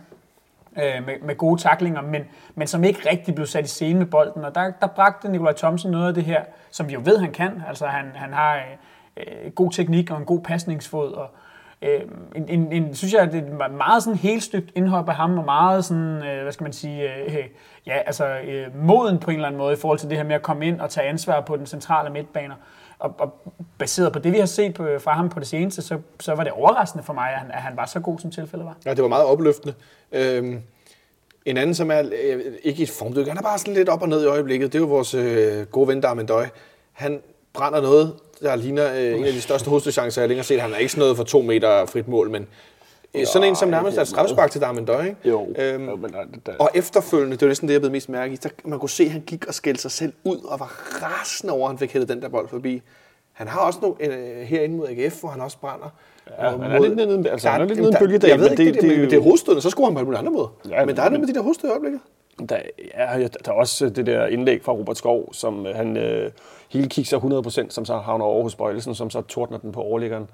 øh, med, med gode taklinger, men, men som ikke rigtig blev sat i scene med bolden. Og der, der bragte Nikolaj Thomsen noget af det her, som vi jo ved, han kan. Altså han, han har øh, god teknik og en god pasningsfod, og øh, en, en, en, synes jeg, det er meget sådan helt støbt indhop af ham, og meget sådan, øh, hvad skal man sige, øh, øh, ja, altså øh, moden på en eller anden måde i forhold til det her med at komme ind og tage ansvar på den centrale midtbaner og, og baseret på det, vi har set på, fra ham på det seneste, så, så var det overraskende for mig, at han, at han var så god, som tilfældet var. Ja, det var meget opløftende. Øhm, en anden, som er øh, ikke i et formdyk, han er bare sådan lidt op og ned i øjeblikket, det er jo vores øh, gode ven, Darmen Døj. Han brænder noget, der ligner øh, en af de største hovedstødchancer, jeg længere har set. Han er ikke sådan noget for to meter frit mål, men øh, sådan en, som nærmest er et strafspark til Darmen Døj. Ikke? Jo. Øhm, Jo, men, der, og efterfølgende, det var næsten det, jeg blev mest mærke i, der, man kunne se, at han gik og skældte sig selv ud og var rasende over, at han fik hættet den der bold forbi. Han har også nogle øh, herinde mod AGF, hvor han også brænder. Ja, han er lidt nede- altså, Der han er lidt nede der- bølgedal, Jeg ved men det, det- det, det er det, er så skulle han på mulige andre måder. Ja, Ja, men der er men- noget med de der hovedstød i øjeblikket. Der, ja, der er også det der indlæg fra Robert Skov, som øh, han øh, hele kigger 100%, som så havner over hos Bøjlesen, som så tordner den på overliggeren.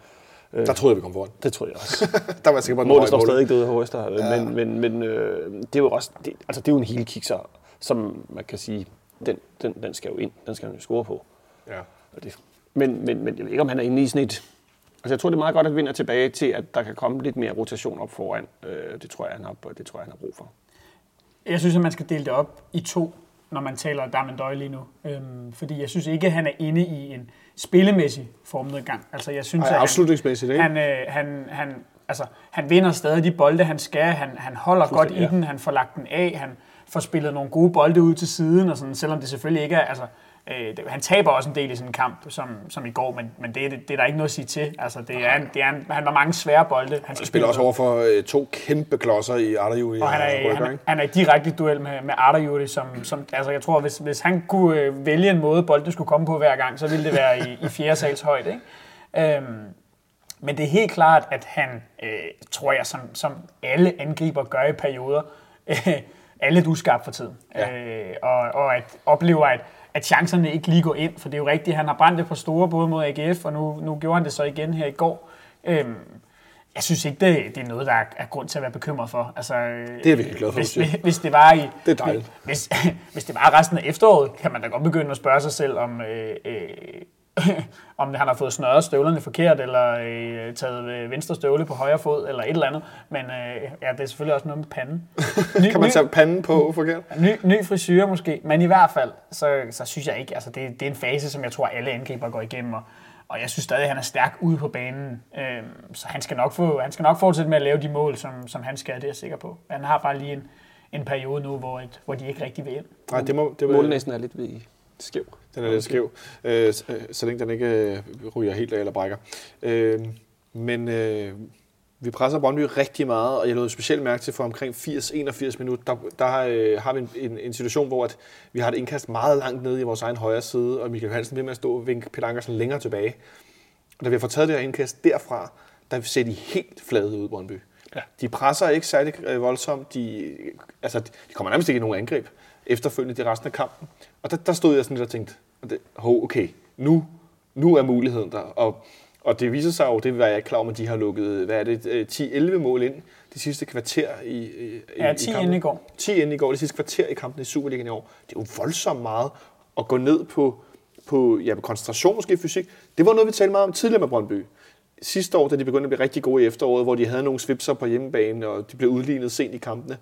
Der troede jeg, vi kom foran. Det tror jeg også. *laughs* Der var jeg sikker på, at Målet står stadig derude hos dig, ja. men, men, men øh, det er jo også, det, altså det er jo en hele kikser, som man kan sige, den, den, den skal jo ind, den skal han jo score på. Ja. Og det, men, men, men jeg ved ikke, om han er inde i sådan et... Altså jeg tror, det er meget godt, at vi er tilbage til, at der kan komme lidt mere rotation op foran. Øh, det, tror jeg, han har, det tror jeg, han har brug for. Jeg synes, at man skal dele det op i to, når man taler Darmen Døj lige nu. Øhm, fordi jeg synes ikke, at han er inde i en spillemæssig formnedgang. Altså, jeg synes, Ej, at han, afslutningsmæssigt, ikke? han, øh, han, han, altså, han vinder stadig de bolde, han skal. Han, han holder godt i ja. den. Han får lagt den af. Han får spillet nogle gode bolde ud til siden. Og sådan, selvom det selvfølgelig ikke er... Altså, øh, det, han taber også en del i sådan en kamp, som, som i går, men, men det, er- det, er der ikke noget at sige til. Altså, det er, en, det er en, han har mange svære bolde. Han Han spiller også over for øh, to kæmpe klodser i Arderju i og han er, rykker, han, han er i direkte duel med, med Arda som, som altså jeg tror, hvis, hvis han kunne øh, vælge en måde, bolden skulle komme på hver gang, så ville det være i, i fjerde sals højde. Ikke? Øhm, men det er helt klart, at han, øh, tror jeg, som, som alle angriber gør i perioder, *laughs* øh, er lidt uskarp for tiden. Ja. Øh, og, og at oplever, at, at chancerne ikke lige går ind, for det er jo rigtigt, han har brændt det på store, både mod AGF, og nu, nu gjorde han det så igen her i går. Øhm, jeg synes ikke, det, det er noget, der er, er grund til at være bekymret for. Altså, Det er virkelig glad for, hvis, hvis det var i, Det er dejligt. Hvis, hvis det var resten af efteråret, kan man da godt begynde at spørge sig selv, om, øh, øh, *laughs* om han har fået snøret støvlerne forkert, eller øh, taget øh, venstre støvle på højre fod, eller et eller andet. Men øh, ja, det er selvfølgelig også noget med panden. Ny, *laughs* Kan man tage panden på forkert? Ny, ny frisyr måske, men i hvert fald, så, så synes jeg ikke, altså det, det er en fase, som jeg tror, alle angriber går igennem, og, og jeg synes stadig, at han er stærk ude på banen, øhm, så han skal, nok få, han skal nok fortsætte med at lave de mål, som, som han skal, det er jeg sikker på. Han har bare lige en, en periode nu, hvor, et, hvor de ikke rigtig vil ind. Nej, det må, det må, Målnæsen er lidt ved skæv. Den er lidt skæv, øh, så, så længe den ikke øh, ryger helt af eller brækker. Øh, men øh, vi presser Brøndby rigtig meget, og jeg lod specielt mærke til for omkring 80-81 minutter, der, der øh, har vi en, en, en situation, hvor at vi har et indkast meget langt nede i vores egen højre side, og Michael Hansen bliver med at stå og vinke Peter Ankersen længere tilbage. Og da vi har fået taget det her indkast derfra, der ser de helt flade ud, Brøndby. Ja. De presser ikke særlig øh, voldsomt. De, altså, de kommer nærmest ikke i nogen angreb efterfølgende i resten af kampen. Og der, der stod jeg sådan lidt og tænkte, det, hov, okay, nu, nu er muligheden der. Og, og det viser sig jo, det var jeg ikke klar om, at de har lukket, hvad er det, øh, 10-11 mål ind de sidste kvarter i, i, Ja, i 10 kampen. inden i går. 10 ind i går, det sidste kvarter i kampen i Superligaen i år. Det er jo voldsomt meget at gå ned på, på, ja, på koncentration, måske fysik. Det var noget, vi talte meget om tidligere med Brøndby. Sidste år, da de begyndte at blive rigtig gode i efteråret, hvor de havde nogle svipser på hjemmebane, og de blev udlignet sent i kampene.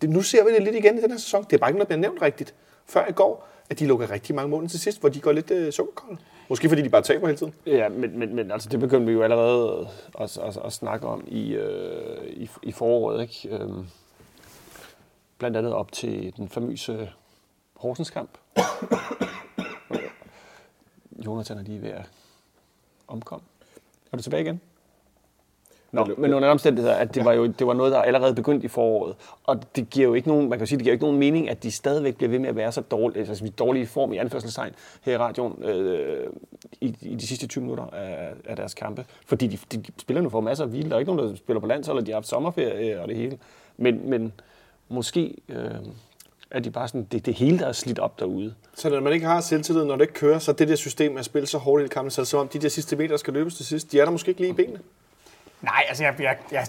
Det, nu ser vi det lidt igen i den her sæson. Det er bare ikke noget, der bliver nævnt rigtigt. Før i går, at de lukker rigtig mange mål ind til sidst, hvor de går lidt øh, sukkerkolde. Måske fordi de bare taber hele tiden. Ja, men, men, men altså, det begyndte vi jo allerede at, at, at snakke om i, øh, i, i foråret. Ikke? Øhm, blandt andet op til den famøse Horsens kamp. *coughs* Jonathan er lige ved at omkomme. Er du tilbage igen? Nå, men under omstændigheder, at det var jo det var noget, der allerede begyndt i foråret. Og det giver jo ikke nogen, man kan sige, det giver ikke nogen mening, at de stadigvæk bliver ved med at være så dårlige, altså vi er dårlige form i anførselstegn her i radioen øh, i, i, de sidste 20 minutter af, af deres kampe. Fordi de, de, de spiller nu for masser af hvile. Der er ikke nogen, der spiller på landshold, og de har haft sommerferie og det hele. Men, men måske øh, er de bare sådan, det, det hele, der er slidt op derude. Så når man ikke har selvtillid, når det ikke kører, så det der system at spille så hårdt i kampen, så som om, de der sidste meter skal løbes til sidst. De er der måske ikke lige i benene. Nej, altså jeg, jeg, jeg,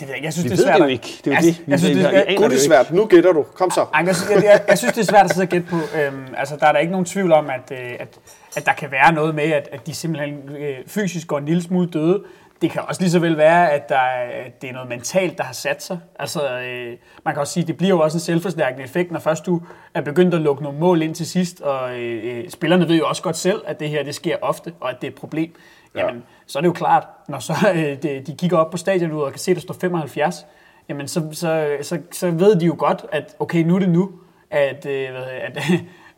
det ved jeg. Jeg synes, Vi det er svært det jo ikke. Det er jo jeg, det. Vi Jeg, synes, det, jeg, det er svært. Nu gætter du. Kom så. Ej, jeg, jeg, jeg, jeg synes, det er svært at sidde og gætte på. Øhm, altså, der er der ikke nogen tvivl om, at, øh, at, at der kan være noget med, at, at de simpelthen øh, fysisk går en lille smule døde. det kan også lige så vel være, at, der er, at det er noget mentalt, der har sat sig. Altså, øh, man kan også sige, at det bliver jo også en selvforstærkende effekt, når først du er begyndt at lukke nogle mål ind til sidst, og øh, øh spillerne ved jo også godt selv, at det her det sker ofte, og at det er et problem. Jamen, ja. Så er det jo klart, når så øh, de, de kigger op på stadion og kan se, at der står 75, jamen så, så, så, så ved de jo godt, at okay, nu er det nu, at, øh, at,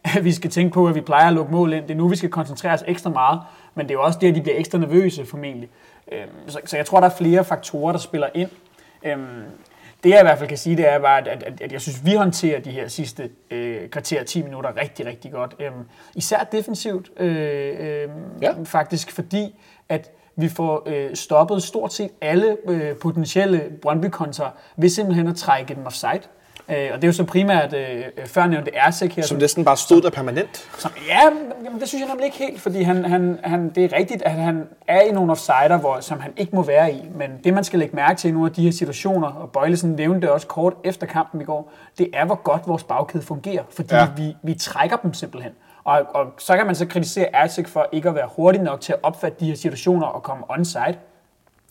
*laughs* at vi skal tænke på, at vi plejer at lukke mål ind. Det er nu, vi skal koncentrere os ekstra meget, men det er jo også det, at de bliver ekstra nervøse formentlig. Øhm, så, så jeg tror, der er flere faktorer, der spiller ind. Øhm, det jeg i hvert fald kan sige, det er bare, at, at, at jeg synes, vi håndterer de her sidste øh, kvarter 10 minutter rigtig, rigtig godt. Øhm, især defensivt, øh, øh, ja. faktisk, fordi at vi får øh, stoppet stort set alle øh, potentielle Brøndby-kontra ved simpelthen at trække dem offside. Øh, og det er jo så primært øh, før nævnte Ersek her. Som, som næsten bare stod der permanent? Som, ja, men det synes jeg nemlig ikke helt, fordi han, han, han, det er rigtigt, at han er i nogle offsider, hvor, som han ikke må være i. Men det, man skal lægge mærke til i nogle af de her situationer, og Bøjlesen nævnte det også kort efter kampen i går, det er, hvor godt vores bagkæde fungerer, fordi ja. vi, vi trækker dem simpelthen. Og, og så kan man så kritisere Ersek for ikke at være hurtig nok til at opfatte de her situationer og komme onside.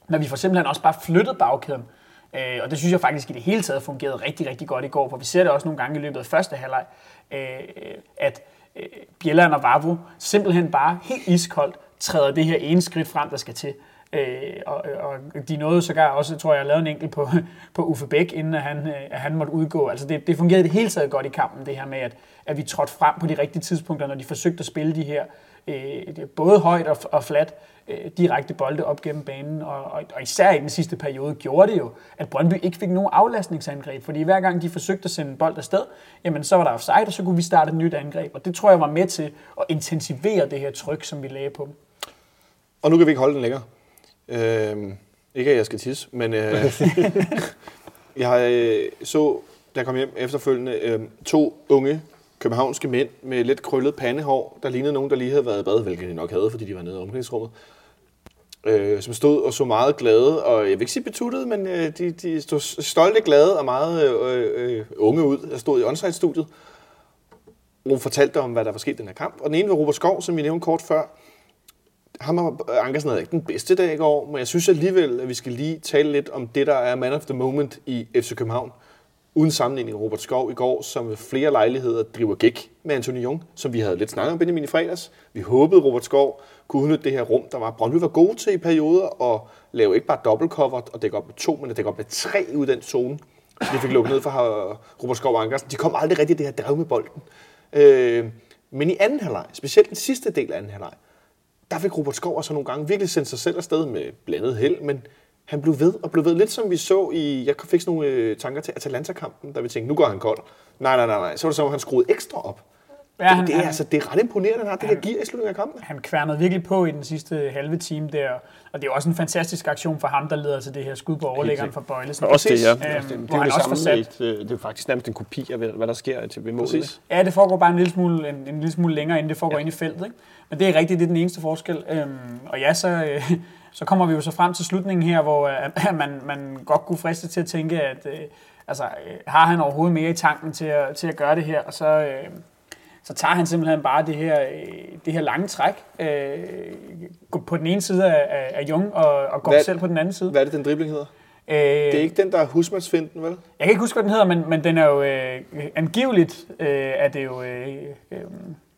Men vi får simpelthen også bare flyttet bagkæden. Øh, og det synes jeg faktisk i det hele taget fungerede rigtig, rigtig godt i går, for vi ser det også nogle gange i løbet af første halvleg, øh, at øh, Bjelland og Vavro simpelthen bare helt iskoldt træder det her ene skridt frem, der skal til. Øh, og, og de nåede sågar også, tror jeg, at lave en enkelt på, *laughs* på Uffe Bæk, inden at han, øh, at han måtte udgå. Altså det, det fungerede det hele taget godt i kampen, det her med, at, at vi trådte frem på de rigtige tidspunkter, når de forsøgte at spille de her øh, både højt og, og flat øh, direkte bolde op gennem banen, og, og, og især i den sidste periode gjorde det jo, at Brøndby ikke fik nogen aflastningsangreb, fordi hver gang de forsøgte at sende en bold afsted, jamen så var der offside, og så kunne vi starte et nyt angreb, og det tror jeg var med til at intensivere det her tryk, som vi lagde på dem. Og nu kan vi ikke holde den længere. Øh, ikke at jeg skal tisse, men øh, *laughs* jeg øh, så, da jeg kom hjem efterfølgende, øh, to unge københavnske mænd med lidt krøllet pandehår, der lignede nogen, der lige havde været i bad, hvilket de nok havde, fordi de var nede i omklædningsrummet, øh, som stod og så meget glade, og jeg vil ikke sige betuttet, men øh, de, de stod stolte glade og meget øh, øh, unge ud. Jeg stod i onsite-studiet, og fortalte om, hvad der var sket i den her kamp. Og den ene var Robert Skov, som vi nævnte kort før. Ham og Ankersen havde ikke den bedste dag i går, men jeg synes alligevel, at vi skal lige tale lidt om det, der er man of the moment i FC København uden sammenligning Robert Skov i går, som ved flere lejligheder driver gæk med Anthony Jung, som vi havde lidt snakket om Benjamin i fredags. Vi håbede, Robert Skov kunne udnytte det her rum, der var. Brøndby var gode til i perioder at lave ikke bare dobbeltcover og dække op med to, men at dække op med tre ud af den zone. Så de fik lukket ned for Robert Skov og Ankersen. De kom aldrig rigtig det her drev med bolden. Øh, men i anden halvleg, specielt den sidste del af anden halvleg, der fik Robert Skov altså nogle gange virkelig sendt sig selv afsted med blandet held, men han blev ved og blev ved. Lidt som vi så i, jeg fik sådan nogle øh, tanker til Atalanta-kampen, da vi tænkte, nu går han kold. Nej, nej, nej, nej. Så var det som, han skruede ekstra op. Ja, han, det, det, er, han, altså, det er ret imponerende, han har det der gear i slutningen af kampen. Han kværnede virkelig på i den sidste halve time der, og det er også en fantastisk aktion for ham, der leder til det her skud på overlæggeren for Bøjlesen. Også det, ja. Øhm, det, det, hvor han også sat... et, øh, det er faktisk nærmest en kopi af, hvad der sker til målet. Ja, det foregår bare en lille smule, en, en lille smule længere, inden det foregår ja. ind i feltet. Ikke? Men det er rigtigt, det er den eneste forskel. Øhm, og ja, så, øh, så kommer vi jo så frem til slutningen her, hvor øh, man, man godt kunne friste til at tænke, at øh, altså, øh, har han overhovedet mere i tanken til at, til at gøre det her, og så, øh, så tager han simpelthen bare det her, øh, det her lange træk øh, på den ene side af, af Jung og, og går hvad, selv på den anden side. Hvad er det, den dribling hedder? Øh, det er ikke den, der er husmandsfinden, vel? Jeg kan ikke huske, hvad den hedder, men, men den er jo øh, angiveligt, øh, er det jo øh, øh,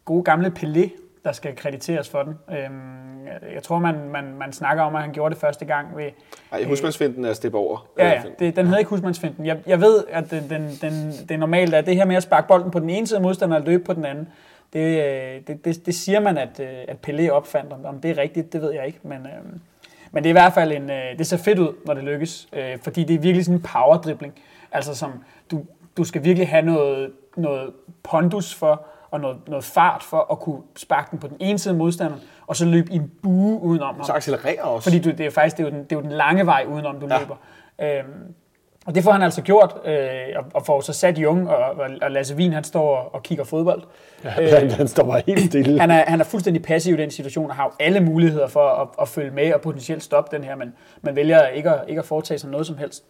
gode gamle Pelé, der skal krediteres for den. Øhm, jeg tror, man, man, man snakker om, at han gjorde det første gang ved... Nej, husmandsfinden er step over. Ja, ja det, den hedder ikke husmandsfinden. Jeg, jeg ved, at den, den, den, det normalt er det her med at sparke bolden på den ene side af modstanderen og løbe på den anden. Det, øh, det, det, det siger man, at, øh, at Pelé opfandt. Om det er rigtigt, det ved jeg ikke. Men, øh, men det er i hvert fald en, det ser fedt ud, når det lykkes. fordi det er virkelig sådan en powerdribling. Altså som, du, du skal virkelig have noget, noget pondus for og noget, noget fart for at kunne sparke den på den ene side af modstanderen, og så løbe i en bue udenom ham. Så accelererer også. Fordi du, det er faktisk det er jo den, det er jo den lange vej udenom, du ja. løber. Øhm, og det får han altså gjort, øh, og, og får så sat Jung, og, og Lasse Wien, han står og kigger fodbold. Ja, *laughs* øh, han står bare helt stille. Han er, han er fuldstændig passiv i den situation, og har jo alle muligheder for at, at følge med og potentielt stoppe den her, men man vælger ikke at, ikke at foretage sig noget som helst.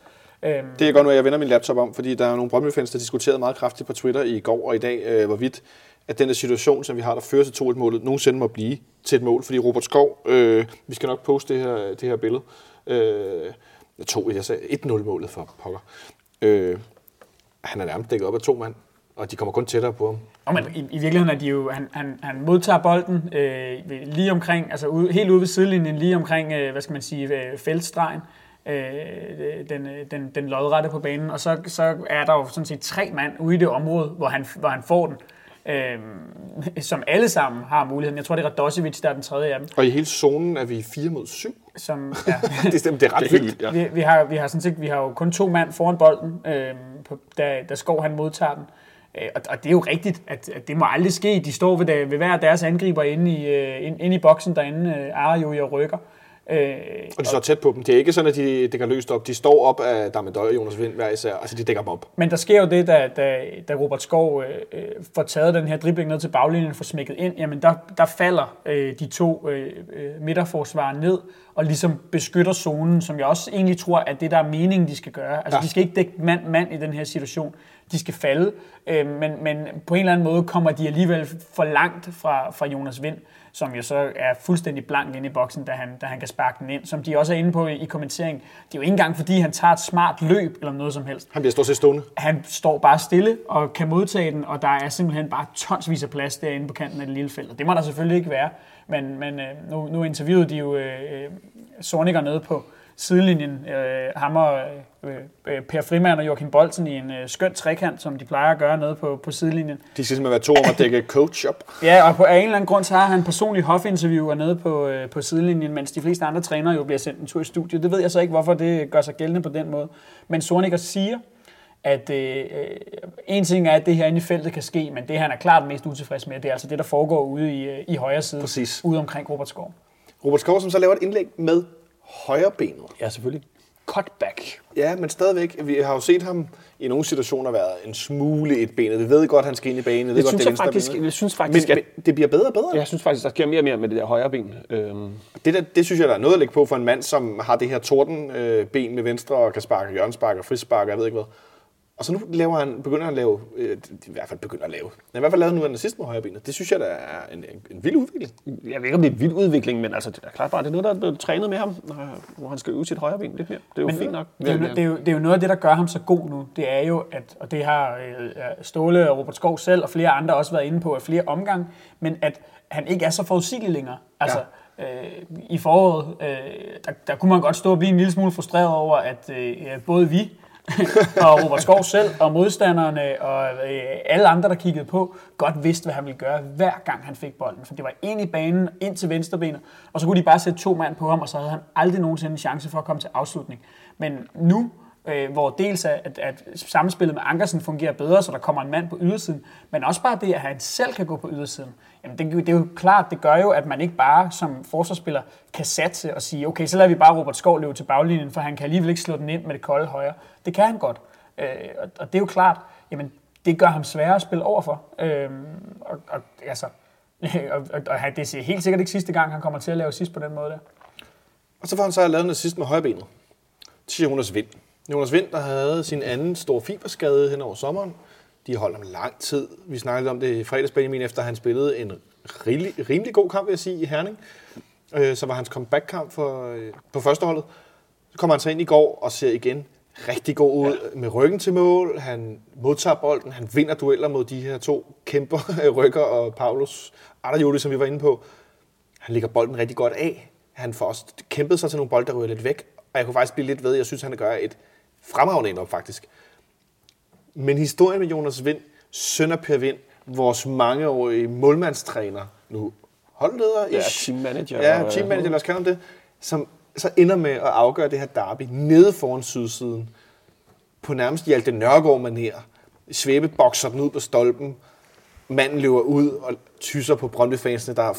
Øhm, Det er godt nu, at jeg vender min laptop om, fordi der er nogle Brøndby-fans, der diskuterede meget kraftigt på Twitter i går og i dag, øh, hvorvidt at den der situation, som vi har, der fører til 2-1-målet, nogensinde må blive til et mål. Fordi Robert Skov, øh, vi skal nok poste det her, det her billede, øh, 2 jeg sagde 1-0-målet for pokker. Øh, han er nærmest dækket op af to mand, og de kommer kun tættere på ham. Og men i, i virkeligheden er de jo, han, han, han modtager bolden øh, ved- lige omkring, altså ude, helt ude ved sidelinjen, lige omkring, øh, hvad skal man sige, øh, feltstregen, øh, den, øh, den, den lodrette på banen, og så, så er der jo sådan set tre mand ude i det område, hvor han, hvor han får den, øh, *laughs* som alle sammen har muligheden. Jeg tror, det er Radosevic, der er den tredje af dem, Og i hele zonen er vi 4 mod 7. som, *laughs* ja, det, er, det er ret Det er vildt. ja. vi, vi, har, vi har sådan set, vi har jo kun to mand foran bolden, øh, på, da, da Skov han modtager den. Øh, og, og det er jo rigtigt, at, at det må aldrig ske. De står ved, ved hver deres angriber inde i, øh, ind, inde i boksen derinde, øh, Arajo og rykker. Øh, Og de står tæt på dem. Det er ikke sådan, at de dækker løst op. De står op af Damendøj og Jonas Vind hver især. Altså, de dækker dem op. men der sker jo det, da, da, da Robert Skov øh, øh, får taget den her dribling ned til baglinjen og får smækket ind, jamen der, der falder øh, de to øh, øh, midterforsvarer ned og ligesom beskytter zonen, som jeg også egentlig tror, at det der er meningen, de skal gøre. Altså, ja. de skal ikke dække mand-mand i den her situation. De skal falde, øh, men, men på en eller anden måde kommer de alligevel for langt fra, fra Jonas Vind, som jo så er fuldstændig blank inde i boksen, da han, da han kan sparke den ind. Som de også er inde på i, i kommenteringen. Det er jo ikke engang, fordi han tager et smart løb eller noget som helst Han bliver stort set stående. han står bare stille og kan modtage den, og der er simpelthen bare tonsvis af plads derinde på kanten af det lille felt. Og det må der selvfølgelig ikke være. Men, men øh, nu, nu interviewede de jo øh, øh, Sorniger nede på sidelinjen. Øh, ham og øh, øh, Per Frimand og Joachim Bolsen i en øh, skøn trekant, som de plejer at gøre nede på, på sidelinjen. De skal simpelthen være to om at dække coach op. Ja, og på af en eller anden grund, så har han personlig hofinterviewer nede på, øh, på sidelinjen, mens de fleste andre trænere jo bliver sendt en tur i studiet. Det ved jeg så ikke, hvorfor det gør sig gældende på den måde. Men Sorniger siger, at øh, øh, en ting er, at det her inde i feltet kan ske, men det han er klart mest utilfreds med, det er altså det, der foregår ude i, øh, i højre side, Præcis. ude omkring Robert Skov. Robert Skov, som så laver et indlæg med højre benet. Ja, selvfølgelig. Cutback. Ja, men stadigvæk. Vi har jo set ham i nogle situationer været en smule et benet. Vi ved godt, at han skal ind i banen. Jeg godt, synes, det er jeg faktisk, jeg synes faktisk, men, at, men det bliver bedre og bedre. jeg synes faktisk, der sker mere og mere med det der højre ben. Øhm, Det, der, det synes jeg, der er noget at lægge på for en mand, som har det her tordenben øh, ben med venstre og kan sparke hjørnespark og frispark og jeg ved ikke hvad. Og så nu laver han, begynder han at lave, øh, i hvert fald begynder at lave, men i hvert fald lavet nu en assist med højre benet. Det synes jeg, der er en, en, en vild udvikling. jeg ved ikke, om det er en vild udvikling, men altså, det er klart bare, det er noget, der er blevet trænet med ham, når- hvor han skal øve sit højre ben lidt mere. Det er jo Men fint nok. Det er, jo, det, er jo, det er jo noget af det, der gør ham så god nu. Det er jo, at, og det har øh, Ståle og Robert Skov selv og flere andre også været inde på af flere omgange, men at han ikke er så forudsigelig længere. Altså, ja. øh, i foråret, øh, der, der kunne man godt stå og blive en lille smule frustreret over, at øh, både vi *laughs* og Robert Skov selv og modstanderne og øh, alle andre, der kiggede på, godt vidste, hvad han ville gøre, hver gang han fik bolden. For det var ind i banen, ind til venstrebenet, og så kunne de bare sætte to mand på ham, og så havde han aldrig nogensinde en chance for at komme til afslutning. Men nu, øh, hvor dels at, at, at samspillet med Ankersen fungerer bedre, så der kommer en mand på ydersiden, men også bare det, at han selv kan gå på ydersiden. Jamen det, det er jo klart, det gør jo, at man ikke bare som forsvarsspiller kan satse og sige, okay, så lader vi bare Robert Skov løbe til baglinjen, for han kan alligevel ikke slå den ind med det kolde højre. Det kan han godt. Øh, og, og det er jo klart, jamen det gør ham sværere at spille overfor. Øh, og, og, altså, *laughs* og, og, og det er helt sikkert ikke sidste gang, han kommer til at lave sidst på den måde der. Og så får han så lavet noget sidst med højre benet runders Vind. Jonas Vind, der havde sin anden store fiberskade hen over sommeren. De holdt ham lang tid. Vi snakkede om det i fredags, Benjamin, efter han spillede en rimelig, rimelig god kamp, vil jeg sige, i Herning. Øh, så var hans comeback-kamp for, øh, på førsteholdet. Så kommer han så ind i går og ser igen rigtig god ud ja. med ryggen til mål. Han modtager bolden, han vinder dueller mod de her to kæmper, *laughs* Rykker og Paulus Arderjuli, som vi var inde på. Han lægger bolden rigtig godt af. Han får også kæmpet sig til nogle bolde, der ryger lidt væk. Og jeg kunne faktisk blive lidt ved, jeg synes, han gør et fremragende indop, faktisk. Men historien med Jonas Vind, søn af Per Vind, vores mangeårige målmandstræner, nu holdleder, Ja, ish. team manager. Ja, og- team manager, lad os kalde ham det, som så ender med at afgøre det her derby nede foran sydsiden, på nærmest Hjalte Nørgaard manér. Svæbe bokser den ud på stolpen, manden løber ud og tyser på Brøndby-fansene, der er